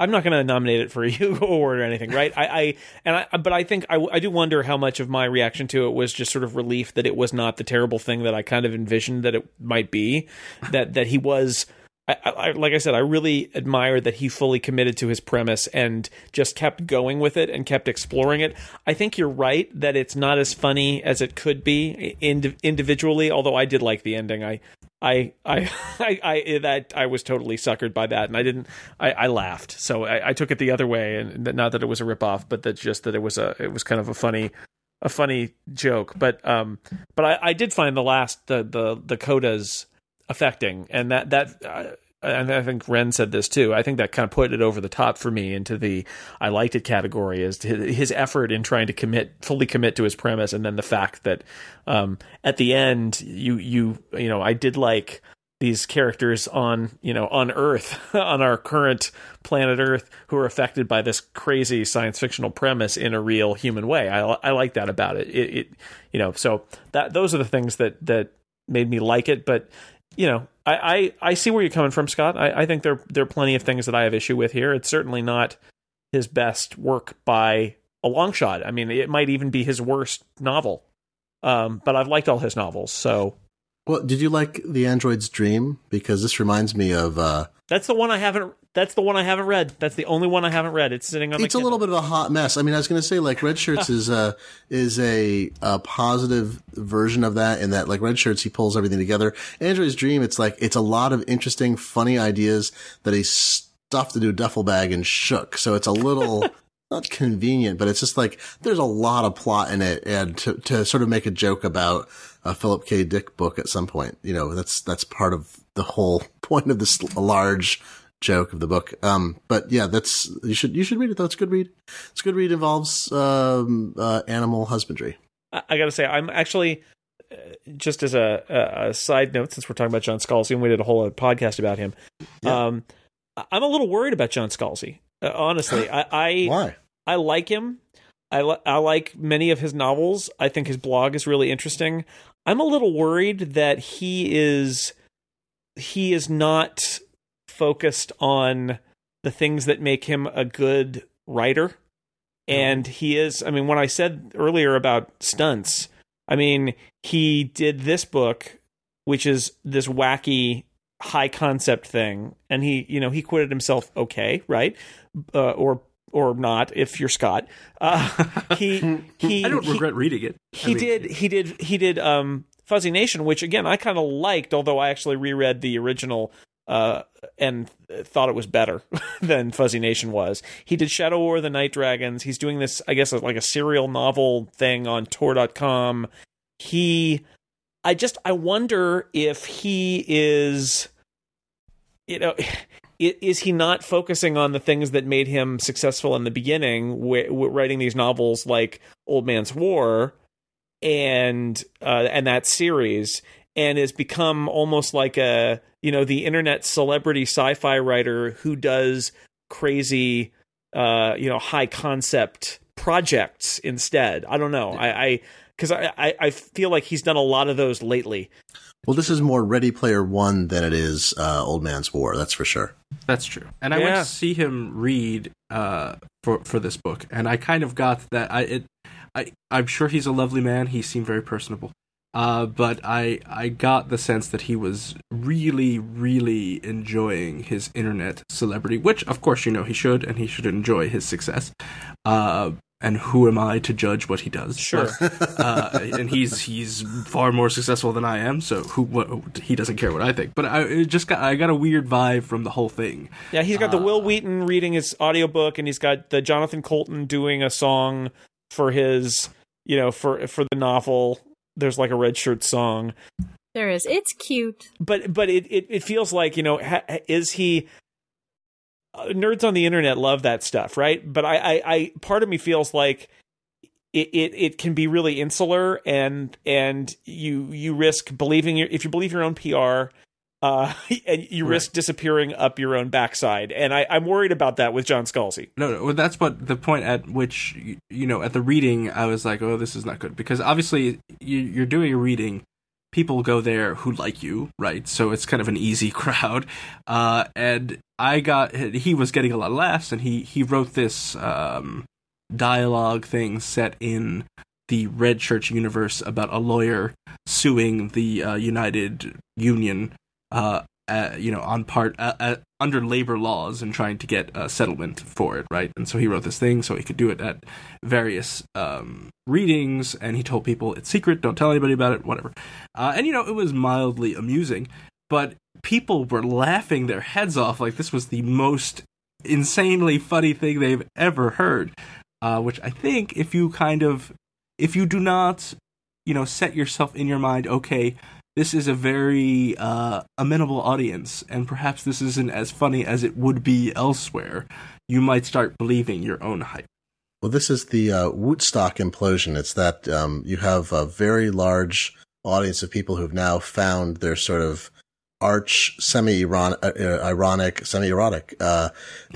I'm not going to nominate it for a Hugo Award or anything, right? I, I and I, but I think I, I do wonder how much of my reaction to it was just sort of relief that it was not the terrible thing that I kind of envisioned that it might be. That that he was, I, I, like I said, I really admire that he fully committed to his premise and just kept going with it and kept exploring it. I think you're right that it's not as funny as it could be ind- individually. Although I did like the ending. I I, I, I, I, that I was totally suckered by that, and I didn't. I, I laughed, so I, I took it the other way, and not that it was a ripoff, but that just that it was a, it was kind of a funny, a funny joke. But, um, but I, I did find the last the the the codas affecting, and that that. Uh, and I think Ren said this too. I think that kind of put it over the top for me into the I liked it category is his, effort in trying to commit fully commit to his premise, and then the fact that um, at the end you you you know I did like these characters on you know on Earth on our current planet Earth who are affected by this crazy science fictional premise in a real human way. I I like that about it. It, it you know so that those are the things that that made me like it, but you know, I, I, I see where you're coming from, Scott. I, I think there there are plenty of things that I have issue with here. It's certainly not his best work by a long shot. I mean, it might even be his worst novel. Um, but I've liked all his novels, so Well, did you like The Android's Dream? Because this reminds me of. Uh, that's the one I haven't. That's the one I haven't read. That's the only one I haven't read. It's sitting on. it's a little bit of a hot mess. I mean, I was going to say like Redshirts is a is a, a positive version of that in that like Redshirts he pulls everything together. Android's Dream, it's like it's a lot of interesting, funny ideas that he stuffed into a duffel bag and shook. So it's a little. Not convenient, but it's just like there's a lot of plot in it, and to, to sort of make a joke about a Philip K. Dick book at some point, you know, that's that's part of the whole point of this large joke of the book. Um, but yeah, that's you should you should read it though. It's a good read. It's a good read. Involves um, uh, animal husbandry. I, I got to say, I'm actually uh, just as a, a, a side note, since we're talking about John Scalzi, and we did a whole podcast about him. Yeah. Um, I'm a little worried about John Scalzi. Uh, honestly, I, I Why? I like him. I li- I like many of his novels. I think his blog is really interesting. I'm a little worried that he is he is not focused on the things that make him a good writer. And he is I mean when I said earlier about stunts, I mean he did this book which is this wacky high concept thing and he you know he quitted himself okay, right? Uh, or or not if you're Scott. Uh, he he I don't he- regret reading it. I he mean, did he did he did um fuzzy nation which again i kind of liked although i actually reread the original uh and thought it was better than fuzzy nation was. He did shadow war the night dragons. He's doing this i guess like a serial novel thing on tor.com he i just i wonder if he is you know is he not focusing on the things that made him successful in the beginning writing these novels like old man's war and uh, and that series and has become almost like a you know the internet celebrity sci-fi writer who does crazy uh you know high concept projects instead. I don't know. I, I because I, I, I feel like he's done a lot of those lately. Well, this is more Ready Player One than it is uh, Old Man's War. That's for sure. That's true. And I went to see him read uh, for for this book, and I kind of got that. I it, I I'm sure he's a lovely man. He seemed very personable. Uh, but I I got the sense that he was really really enjoying his internet celebrity, which of course you know he should, and he should enjoy his success. Uh, and who am I to judge what he does? Sure. But, uh, and he's he's far more successful than I am, so who what, he doesn't care what I think. But I it just got I got a weird vibe from the whole thing. Yeah, he's got the Wil Wheaton reading his audiobook and he's got the Jonathan Coulton doing a song for his, you know, for for the novel. There's like a red shirt song. There is. It's cute. But but it it, it feels like, you know, ha, is he uh, nerds on the internet love that stuff, right? But I I, I part of me feels like it, it, it can be really insular and and you you risk believing your if you believe your own PR uh and you Right. risk disappearing up your own backside and I, I'm worried about that with John Scalzi. No, no, well, that's what the point at which you, you know at the reading I was like, oh, this is not good because obviously you, you're doing a reading. People go there who like you, right? So it's kind of an easy crowd. Uh, and I got he was getting a lot of laughs, and he he wrote this um, dialogue thing set in the Redshirts universe about a lawyer suing the uh, Universal Union uh, uh, you know, on part uh, uh, under labor laws and trying to get a settlement for it, right? And so he wrote this thing so he could do it at various um, readings, and he told people it's secret, don't tell anybody about it, whatever. Uh, and you know, it was mildly amusing, but people were laughing their heads off like this was the most insanely funny thing they've ever heard. Uh, which I think, if you kind of, if you do not, you know, set yourself in your mind, okay, this is a very uh, amenable audience, and perhaps this isn't as funny as it would be elsewhere. You might start believing your own hype. Well, this is the uh, Wootstock implosion. It's that um, you have a very large audience of people who've now found their sort of arch semi-ironic, semi-erotic, uh,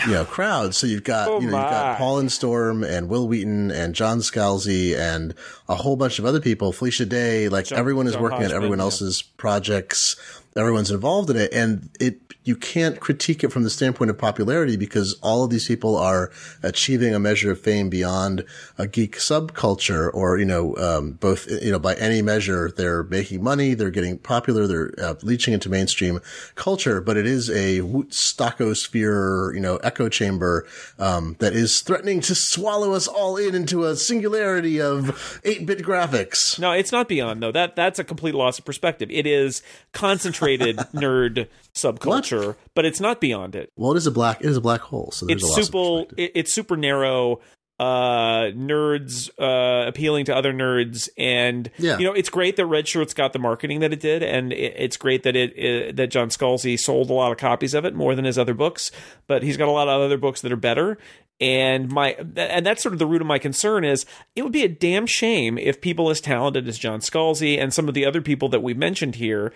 you know, crowd. So you've got, Oh you know, you've got Paul and Storm and Wil Wheaton and John Scalzi and a whole bunch of other people, Felicia Day, like John- everyone is John working on Hodgman, everyone yeah. else's projects. Everyone's involved in it and it, you can't critique it from the standpoint of popularity because all of these people are achieving a measure of fame beyond a geek subculture or, you know, um, both, you know, by any measure, they're making money, they're getting popular, they're uh, leaching into mainstream culture, but it is a stockosphere, you know, echo chamber, um, that is threatening to swallow us all in into a singularity of 8-bit graphics. No, it's not beyond though. That that's a complete loss of perspective. It is concentrated nerd subculture, but it's not beyond it. Well, it is a black, it is a black hole. So there's It's a super it, it's super narrow uh nerds uh appealing to other nerds and Yeah. you know it's great that red shirts got the marketing that it did and it, it's great that it, it that john scalzi sold a lot of copies of it more than his other books but he's got a lot of other books that are better and my and that's sort of the root of my concern is it would be a damn shame if people as talented as john scalzi and some of the other people that we've mentioned here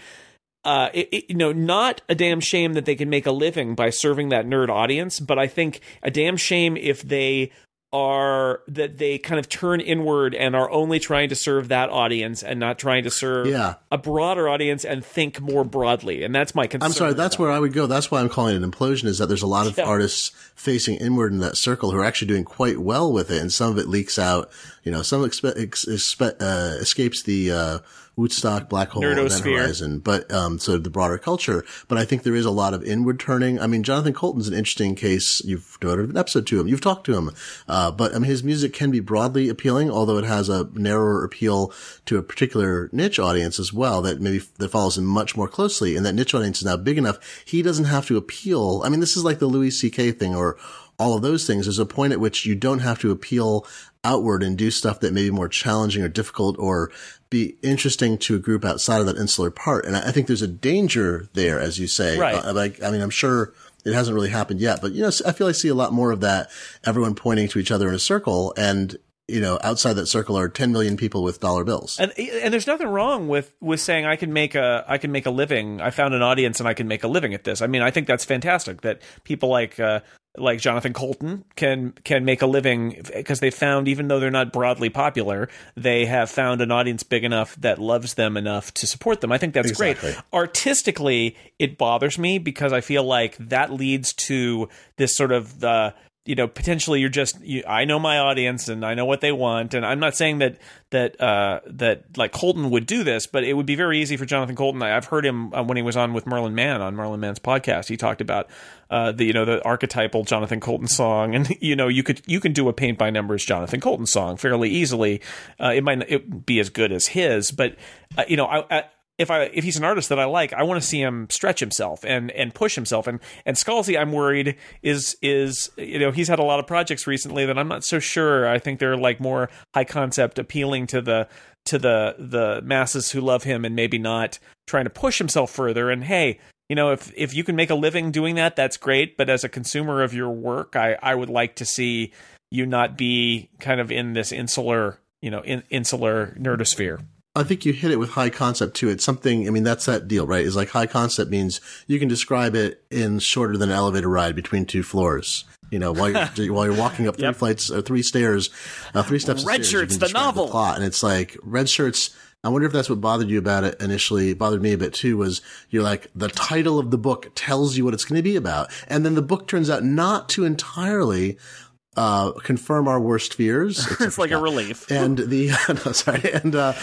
uh, it, it- you know, not a damn shame that they can make a living by serving that nerd audience, but I think a damn shame if they are that they kind of turn inward and are only trying to serve that audience and not trying to serve Yeah. a broader audience and think more broadly. And that's my concern. I'm sorry, that's where I would go. That's why I'm calling it an implosion is that there's a lot of Yeah. artists facing inward in that circle who are actually doing quite well with it. And some of it leaks out, you know, some expe- ex- expe- uh, escapes the, uh, Wootstock black hole event horizon, but, um, so the broader culture. But I think there is a lot of inward turning. I mean, Jonathan Coulton's an interesting case. You've devoted an episode to him. You've talked to him. Uh, but I mean, his music can be broadly appealing, although it has a narrower appeal to a particular niche audience as well that maybe that follows him much more closely. And that niche audience is now big enough. He doesn't have to appeal. I mean, this is like the Louis C.K. thing or all of those things. There's a point at which you don't have to appeal outward and do stuff that may be more challenging or difficult or be interesting to a group outside of that insular part. And I I think there's a danger there, as you say. Right. Uh, like, I mean, I'm sure it hasn't really happened yet, but you know, I feel I see a lot more of that. Everyone pointing to each other in a circle and, you know, outside that circle are 10 million people with dollar bills. and and there's nothing wrong with with saying I can make a I can make a living. I found an audience and I can make a living at this. I mean, I think that's fantastic that people like uh, like Jonathan Coulton can can make a living because they found even though they're not broadly popular, they have found an audience big enough that loves them enough to support them. I think that's Exactly. great. Artistically, it bothers me because I feel like that leads to this sort of the you know potentially you're just you, I know my audience and I know what they want. And I'm not saying that that uh, that like Coulton would do this but it would be very easy for Jonathan Coulton. I, I've heard him uh, when he was on with Merlin Mann on Merlin Mann's podcast he talked about uh, the you know the archetypal Jonathan Coulton song. And you know you could you can do a paint by numbers Jonathan Coulton song fairly easily. Uh, it might not it be as good as his but uh, you know I, I if I if he's an artist that I like, I want to see him stretch himself and and push himself. And and Scalzi, I'm worried is is you know he's had a lot of projects recently that I'm not so sure. I think they're like more high concept, appealing to the to the the masses who love him, and maybe not trying to push himself further. And hey. You know, if if you can make a living doing that, that's great. But as a consumer of your work, I, I would like to see you not be kind of in this insular, you know, in, insular nerdosphere. I think you hit it with high concept too. It's something, I mean, that's that deal, right? Is like high concept means you can describe it in shorter than an elevator ride between two floors. You know, while you're, while you're walking up three Yep. flights or three stairs, uh, three steps Red stairs, Shirts, the novel. plot. And it's like red shirts. I wonder if that's what bothered you about it initially. It bothered me a bit too was you're like, the title of the book tells you what it's going to be about. And then the book turns out not to entirely, uh, confirm our worst fears. It's like a relief. and the no, sorry, and uh,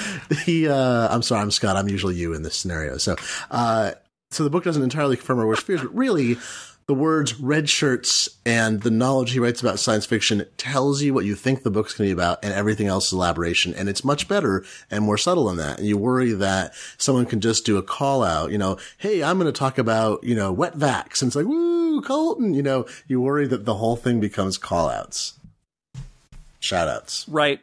the uh, I'm sorry, I'm Scott. I'm usually you in this scenario. So, uh, so the book doesn't entirely confirm our worst fears, but really, the words red shirts and the knowledge he writes about science fiction tells you what you think the book's going to be about, and everything else is elaboration. And it's much better and more subtle than that. And you worry that someone can just do a call out, you know, hey, I'm going to talk about you know wet vax, and it's like woo, Coulton. You know, you worry that the whole thing becomes call outs, shout outs. Right.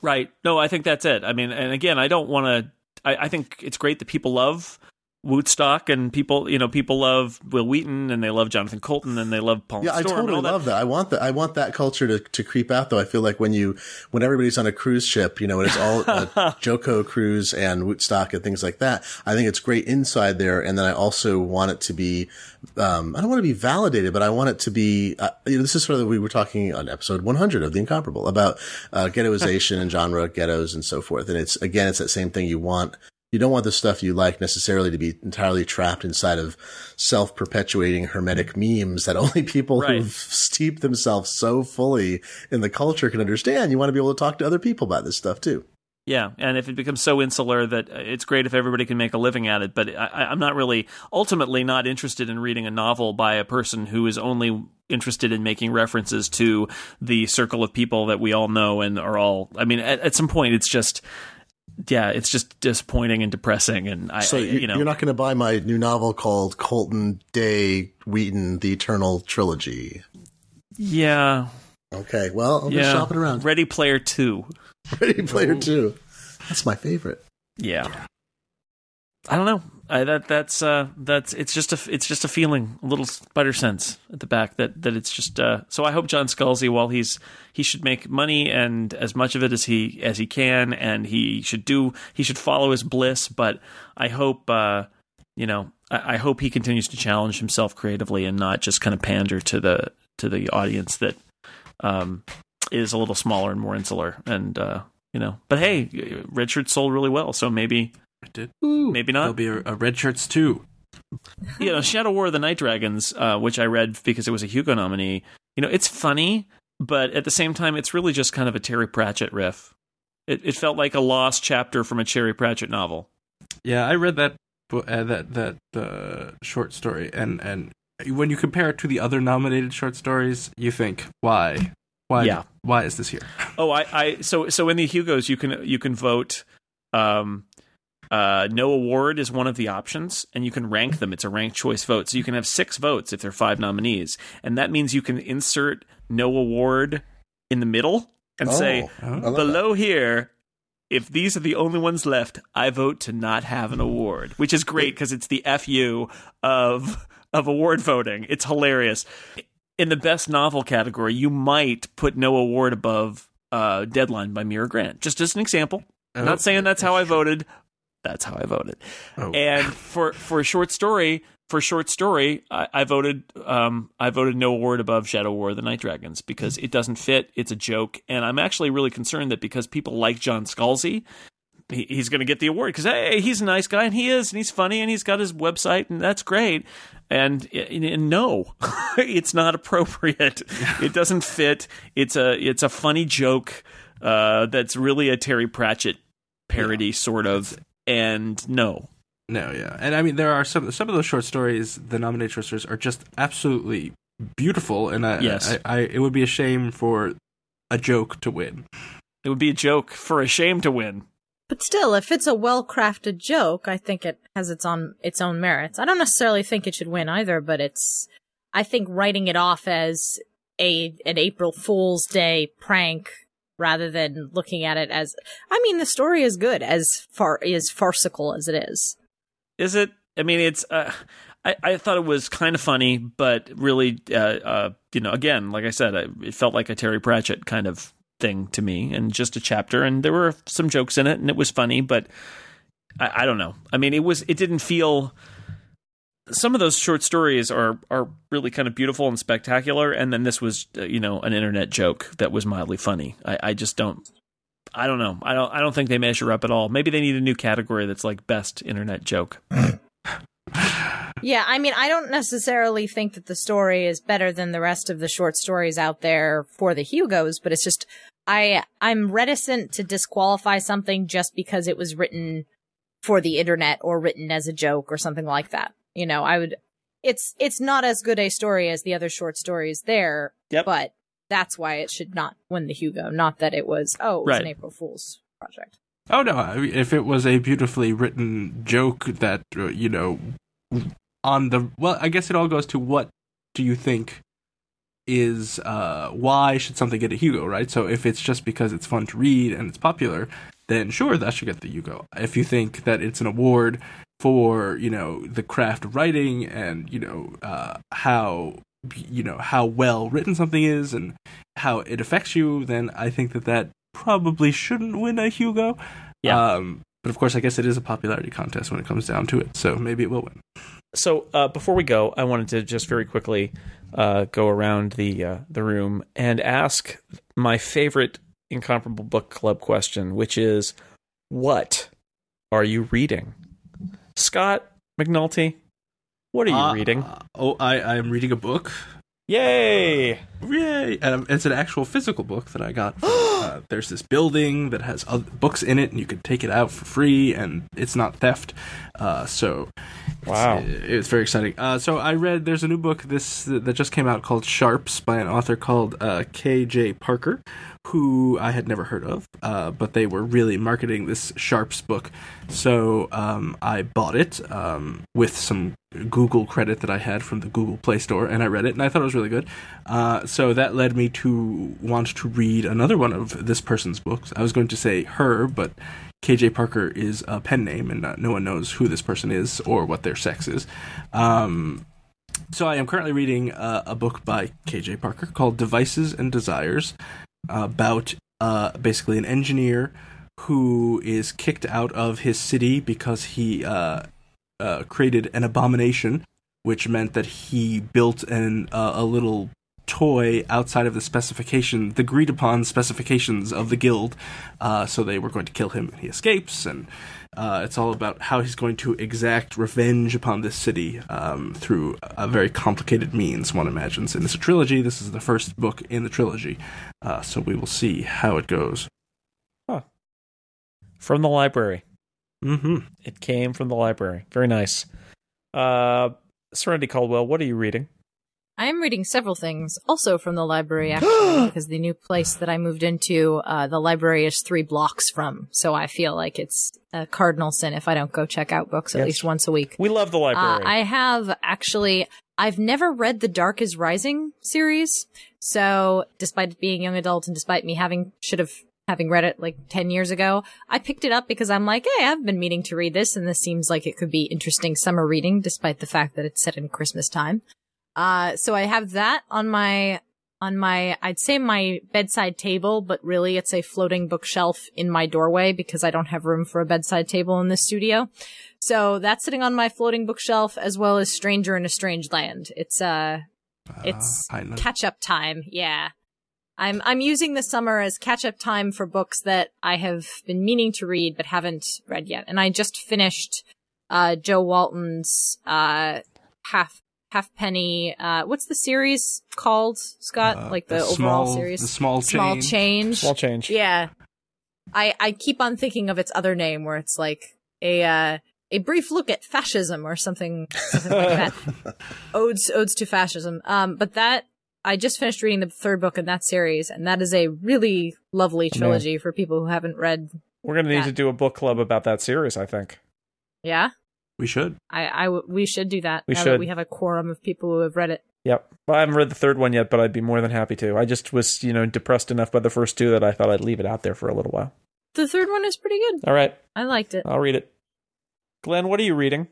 Right. No, I think that's it. I mean, and again, I don't want to. I, I think it's great that people love Wootstock and people, you know, people love Wil Wheaton and they love Jonathan Coulton and they love Paul Yeah, I Storm and totally all that. love that. I want that. I want that culture to, to creep out. Though I feel like when you when everybody's on a cruise ship, you know, and it's all uh, JoCo cruise and Wootstock and things like that. I think it's great inside there, and then I also want it to be. Um, I don't want to be validated, but I want it to be. Uh, you know, this is sort of we were talking on episode 100 of the Incomparable about uh, ghettoization and genre ghettos and so forth. And it's again, it's that same thing. You want you don't want the stuff you like necessarily to be entirely trapped inside of self-perpetuating hermetic memes that only people Right. who've steeped themselves so fully in the culture can understand. You want to be able to talk to other people about this stuff too. Yeah, and if it becomes so insular that uh, it's great if everybody can make a living at it, but I, I- I'm not really ultimately not interested in reading a novel by a person who is only interested in making references to the circle of people that we all know and are all. I mean, at, at some point, it's just. Yeah, it's just disappointing and depressing, and I, So I- you, you know, you're not going to buy my new novel called Coulton Day Wheaton: The Eternal Trilogy. yeah, Okay, well, I'll yeah. just shop it around. Ready Player Two. Ready Player Two. That's my favorite. Yeah. I don't know. I, that that's uh that's it's just a it's just a feeling, a little spider sense at the back that that it's just uh so I hope John Scalzi while he's he should make money and as much of it as he as he can and he should do he should follow his bliss, but I hope uh you know, I, I hope he continues to challenge himself creatively and not just kind of pander to the to the audience that um is a little smaller and more insular and uh you know, but hey, Shirt sold really well, so maybe. Ooh. maybe not. There'll be a, a Redshirts too. you know, Shadow War of the Night Dragons, uh, which I read because it was a Hugo nominee. You know, it's funny, but at the same time, it's really just kind of a Terry Pratchett riff. It, it felt like a lost chapter from a Terry Pratchett novel. Yeah, I read that uh, that that uh, short story, and and when you compare it to the other nominated short stories, you think, why, why, Yeah. why is this here? Oh, I, I so so in the Hugos, you can you can vote. Um, uh, no award is one of the options, and you can rank them. It's a ranked choice vote, so you can have six votes if there are five nominees, and that means you can insert no award in the middle and say Oh, I love that. below here. If these are the only ones left, I vote to not have an award, which is great because it's the fu of of award voting. It's hilarious. In the best novel category, you might put no award above uh, Deadline by Mira Grant, just as an example. I'm Oh, not saying that's how I voted. That's how I voted. Oh. And for for a short story, for short story, I, I voted um, I voted no award above Shadow War of the Night Dragons because it doesn't fit. It's a joke, and I'm actually really concerned that because people like John Scalzi, he, he's going to get the award because hey, he's a nice guy and he is, and he's funny and he's got his website and that's great. And, and, and no, it's not appropriate. It doesn't fit. It's a it's a funny joke uh, that's really a Terry Pratchett parody, sort of. And no, No, yeah, and I mean there are some some of those short stories. The nominated short stories are just absolutely beautiful, and I, Yes. I, I it would be a shame for a joke to win. it would be a joke for a shame to win. But still, if it's a well-crafted joke, I think it has its own its own merits. I don't necessarily think it should win either, but it's I think writing it off as a an April Fool's Day prank rather than looking at it as I mean the story is good as far as farcical as it is. Is it? I mean, it's. Uh, I I thought it was kind of funny, but really, uh, uh, you know, again, like I said, I, it felt like a Terry Pratchett kind of thing to me, and just a chapter, and there were some jokes in it, and it was funny, but I, I don't know. I mean, it was. It didn't feel. Some of those short stories are are really kind of beautiful and spectacular, and then this was, uh, you know, an internet joke that was mildly funny. I, I just don't. I don't know. I don't. I don't think they measure up at all. Maybe they need a new category that's like best internet joke. Yeah, I mean, I don't necessarily think that the story is better than the rest of the short stories out there for the Hugos, but it's just I I'm reticent to disqualify something just because it was written for the internet or written as a joke or something like that. You know, I would it's it's not as good a story as the other short stories there, Yep. but that's why it should not win the Hugo, not that it was oh, it was an April Fool's project. Oh no! If it was a beautifully written joke that uh, you know, on the well, I guess it all goes to what do you think is uh why should something get a Hugo, right? So if it's just because it's fun to read and it's popular, then sure that should get the Hugo. If you think that it's an award for you know the craft of writing and you know uh, how you know how well written something is and how it affects you, then I think that that probably shouldn't win a Hugo. Yeah. Um, but of course, I guess it is a popularity contest when it comes down to it, so maybe it will win. So uh, before we go, I wanted to just very quickly uh, go around the uh, the room and ask my favorite incomparable book club question, which is, "What are you reading?" Scott McNulty, what are you Uh, reading? Oh, I I am reading a book. Yay! Yay! Um, it's an actual physical book that I got. From, uh, there's this building that has books in it, and you can take it out for free, and it's not theft. Uh, so, Wow. it- it's very exciting. Uh, so I read there's a new book this that just came out called Sharps by an author called uh, K.J. Parker, who I had never heard of, uh, but they were really marketing this Sharps book. So um, I bought it um, with some Google credit that I had from the Google Play Store, and I read it, and I thought it was really good. Uh, so that led me to want to read another one of this person's books. I was going to say her, but KJ Parker is a pen name, and uh, no one knows who this person is or what their sex is. Um, so I am currently reading uh, a book by KJ Parker called Devices and Desires about uh, basically an engineer who is kicked out of his city because he uh, uh, created an abomination, which meant that he built an uh, a little toy outside of the specification, the agreed upon specifications of the guild. Uh, so they were going to kill him, and he escapes, and uh, it's all about how he's going to exact revenge upon this city um, through a very complicated means. One imagines, and it's a trilogy. This is the first book in the trilogy, uh, so we will see how it goes. From the library. hmm It came from the library. Very nice. Uh, Serenity Caldwell, what are you reading? I am reading several things, also from the library, actually, because the new place that I moved into, uh, the library is three blocks from. So I feel like it's a cardinal sin if I don't go check out books at Yes. least once a week. We love the Uh, library. I have actually, I've never read the Dark is Rising series. So despite being young adult and despite me having, should have, having read it like 10 years ago, I picked it up because I'm like, hey, I've been meaning to read this and this seems like it could be interesting summer reading despite the fact that it's set in Christmas time. Uh, so I have that on my, on my, I'd say my bedside table, but really it's a floating bookshelf in my doorway because I don't have room for a bedside table in this studio. So that's sitting on my floating bookshelf as well as Stranger in a Strange Land. It's, uh, it's I catch up time. Yeah. I'm I'm using the summer as catch up time for books that I have been meaning to read but haven't read yet. And I just finished uh Jo Walton's uh half half penny uh what's the series called, Scott? Uh, like the, the overall small- series? the small Small change. change. Small change. Yeah. I I keep on thinking of its other name where it's like a uh a brief look at fascism or something, something like that. Odes odes to fascism. Um but that I just finished reading the third book in that series and that is a really lovely trilogy for people who haven't read. We're gonna need Yeah. to do a book club about that series. I think. Yeah? We should. I I w- we should do that. We now that should. we have a quorum of people who have read it. Yep. Well, I haven't read the third one yet, but I'd be more than happy to. I just was, you know, depressed enough by the first two that I thought I'd leave it out there for a little while. The third one is pretty good. All right, I liked it. I'll read it. Glenn, what are you reading?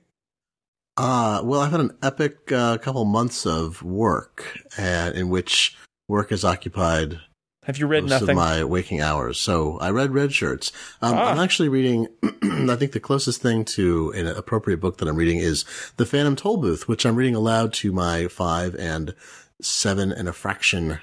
Uh, well, I've had an epic uh, couple months of work, uh, in which work has occupied Have you read most nothing? of my waking hours. So I read Redshirts. Um, Ah. I'm actually reading. I think the closest thing to an appropriate book that I'm reading is The Phantom Tollbooth, which I'm reading aloud to my five and seven and a fraction,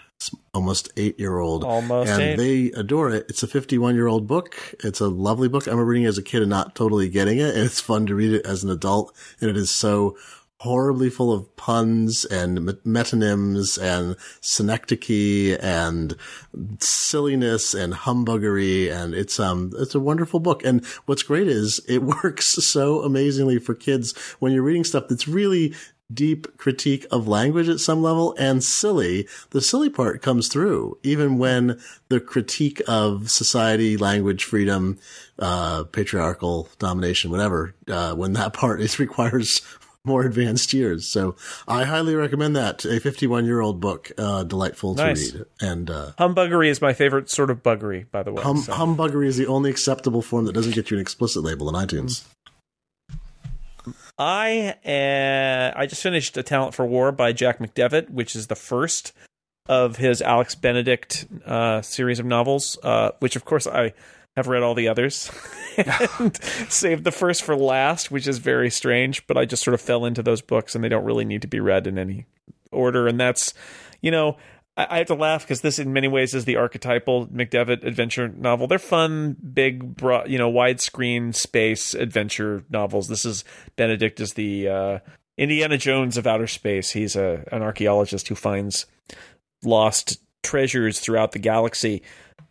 almost eight year old. Almost and eight. they adore it. It's a 51 year old book. It's a lovely book. I remember reading it as a kid and not totally getting it. And it's fun to read it as an adult. And it is so horribly full of puns and metonyms and synecdoche and silliness and humbuggery. And it's, um, it's a wonderful book. And what's great is it works so amazingly for kids when you're reading stuff that's really deep critique of language at some level and silly. The silly part comes through even when the critique of society, language, freedom, uh, patriarchal domination, whatever, uh, when that part is requires more advanced years. So I highly recommend that. A 51 year old book, uh, delightful Nice. to read. And, uh, Humbuggery is my favorite sort of buggery, by the way. hum- so. humbuggery is the only acceptable form that doesn't get you an explicit label in iTunes. I uh, I just finished A Talent for War by Jack McDevitt, which is the first of his Alex Benedict uh, series of novels, uh, which of course I have read all the others and saved the first for last, which is very strange, but I just sort of fell into those books and they don't really need to be read in any order. And that's, you know, I, have to laugh because this in many ways is the archetypal McDevitt adventure novel. They're fun, big, broad, you know, widescreen space adventure novels. This is Benedict is the uh, Indiana Jones of outer space. He's a an archaeologist who finds lost treasures throughout the galaxy.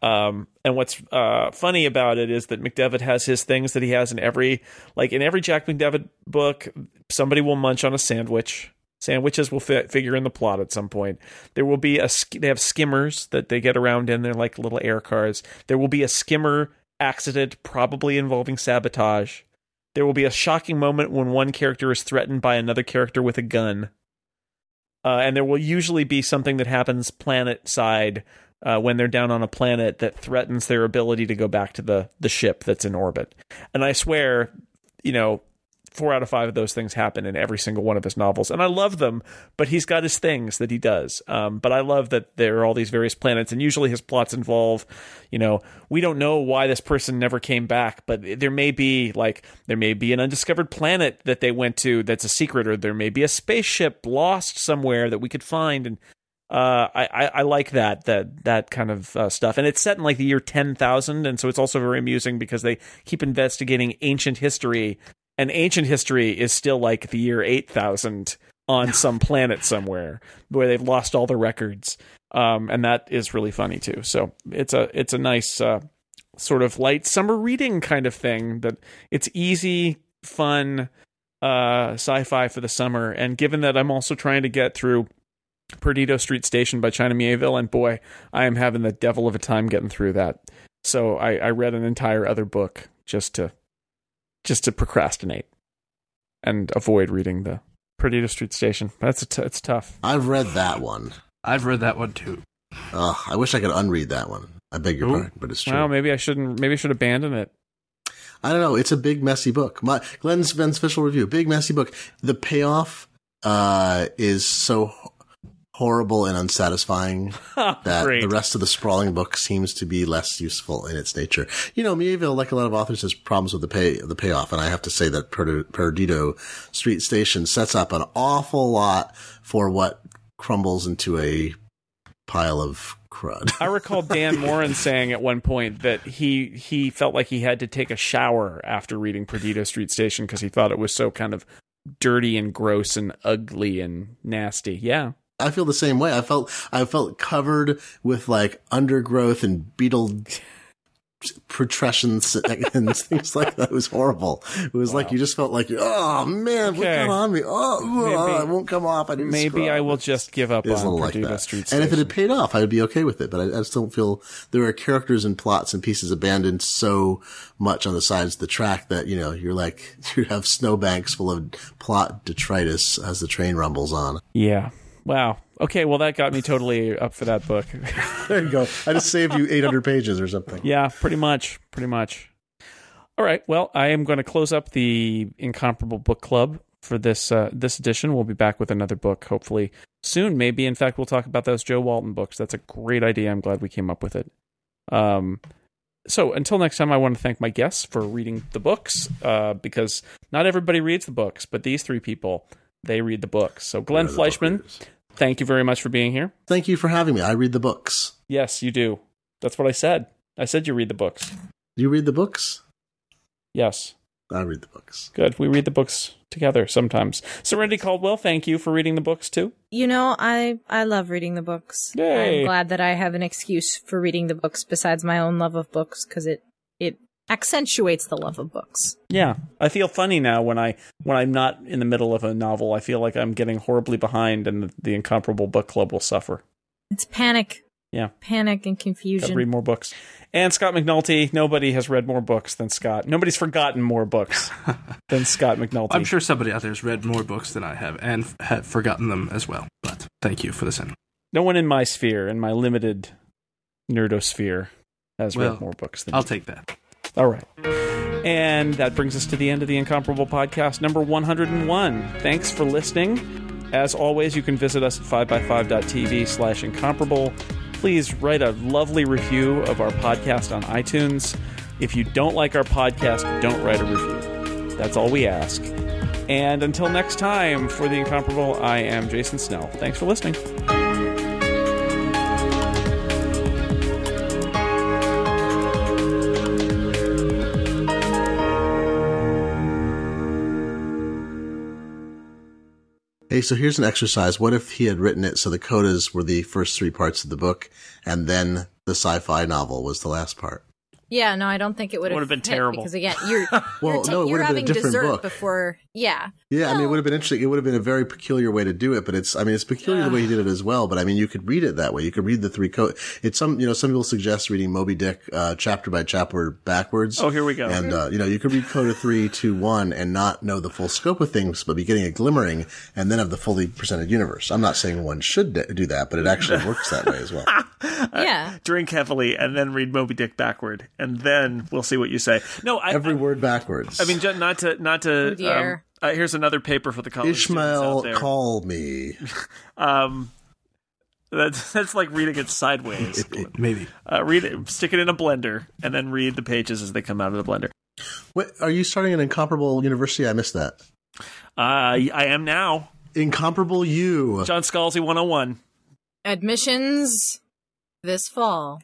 Um, and what's uh, funny about it is that McDevitt has his things that he has in every, like in every Jack McDevitt book, somebody will munch on a sandwich. Sandwiches will fi- figure in the plot at some point. There will be a sk- they have skimmers that they get around in. They're like little air cars. There will be a skimmer accident, probably involving sabotage. There will be a shocking moment when one character is threatened by another character with a gun. Uh, and there will usually be something that happens planet side uh, when they're down on a planet that threatens their ability to go back to the the ship that's in orbit. And I swear, you know, four out of five of those things happen in every single one of his novels, and I love them. But he's got his things that he does. Um, but I love that there are all these various planets, and usually his plots involve, you know, we don't know why this person never came back, but there may be like there may be an undiscovered planet that they went to that's a secret, or there may be a spaceship lost somewhere that we could find, and uh, I, I I like that that that kind of uh, stuff, and it's set in like the year ten thousand, and so it's also very amusing because they keep investigating ancient history, and ancient history is still like the year eight thousand on some planet somewhere where they've lost all the records, um, and that is really funny too. So it's a it's a nice uh, sort of light summer reading kind of thing that it's easy, fun uh, sci-fi for the summer, and given that I'm also trying to get through. Perdido Street Station by China Mieville, and boy, I am having the devil of a time getting through that. So I, I read an entire other book just to just to procrastinate and avoid reading the Perdido Street Station. That's a t- it's tough. I've read that one. I've read that one too. Ugh, I wish I could unread that one. I beg your Ooh. pardon, but it's true. Well, maybe I shouldn't. Maybe I should abandon it. I don't know. It's a big messy book. My Glenn's Ben's official review. Big messy book. The payoff uh, is so horrible and unsatisfying that Great. the rest of the sprawling book seems to be less useful in its nature. You know, Mieville, like a lot of authors, has problems with the pay the payoff, and I have to say that Per- Perdido Street Station sets up an awful lot for what crumbles into a pile of crud. I recall Dan Moren saying at one point that he he felt like he had to take a shower after reading Perdido Street Station because he thought it was so kind of dirty and gross and ugly and nasty. Yeah. I feel the same way. I felt I felt covered with like undergrowth and beetle protrusions and things like that. It was horrible. It was like you just felt like, oh man, what Okay. got on me? Oh, Maybe- oh, it won't come off. I to Maybe. I will just give up on like that. Street And Station. if it had paid off, I would be okay with it. But I, I still feel there are characters and plots and pieces abandoned so much on the sides of the track that you know you're like you have snowbanks full of plot detritus as the train rumbles on. yeah. Wow. Okay. Well, that got me totally up for that book. There you go. I just saved you 800 pages or something. Yeah, pretty much, pretty much. All right. Well, I am going to close up the incomparable book club for this uh, this edition. We'll be back with another book hopefully soon. Maybe, in fact, we'll talk about those Jo Walton books. That's a great idea. I'm glad we came up with it. Um, so until next time, I want to thank my guests for reading the books uh, because not everybody reads the books, but these three people they read the books. So Glenn book Fleishman, readers. Thank you very much for being here. Thank you for having me. I read the books. Yes, you do. That's what I said. I said you read the books. You read the books? Yes. I read the books. Good. We read the books together sometimes. Serenity Caldwell, thank you for reading the books too. You know, I I love reading the books. Yay. I'm glad that I have an excuse for reading the books besides my own love of books because it it accentuates the love of books. Yeah, I feel funny now when I when I'm not in the middle of a novel. I feel like I'm getting horribly behind, and the, the incomparable book club will suffer. It's panic. Yeah. Panic and Gotta confusion. read more books. And Scott McNulty. Nobody has read more books than Scott. Nobody's forgotten more books than Scott McNulty. I'm sure somebody out there has read more books than I have and f- have forgotten them as well. But thank you for the send. no one in my sphere, in my limited nerdosphere, has Well, read more books than I'll me. take that. All right. And that brings us to the end of the Incomparable Podcast number 101. Thanks for listening. As always, you can visit us at 5by5.tv slash incomparable. Please write a lovely review of our podcast on iTunes. If you don't like our podcast, don't write a review. That's all we ask. And until next time, for the Incomparable, I am Jason Snell. Thanks for listening. Hey, so here's an exercise. What if he had written it so the codas were the first three parts of the book, and then the sci-fi novel was the last part? yeah, no, I don't think it would Would've been terrible. because again, you're Well, you're, ta- no, it you're would have been a having different dessert book. before. Yeah, Yeah, I mean, it would have been interesting. It would have been a very peculiar way to do it, but it's, I mean, it's peculiar the way he did it as well. But I mean, you could read it that way. You could read the three co It's some, you know, some people suggest reading Moby Dick, uh, chapter by chapter backwards. Oh, here we go. And, uh, you know, you could read Coda 3, 2, 1 and not know the full scope of things, but be getting a glimmering and then of the fully presented universe. I'm not saying one should do that, but it actually works that way as well. yeah. Drink heavily and then read Moby Dick backward, and then we'll see what you say. No, I, Every word backwards. I mean, not to not to. Oh, dear. um, uh, here's another paper for the college students out Ishmael, there. call me. Um, that's that's like reading it sideways. It, it, maybe. Uh, read it, stick it in a blender, and then read the pages as they come out of the blender. What, are you starting an incomparable university? I missed that. Uh, I am now Incomparable you. John Scalzi 101. Admissions this fall.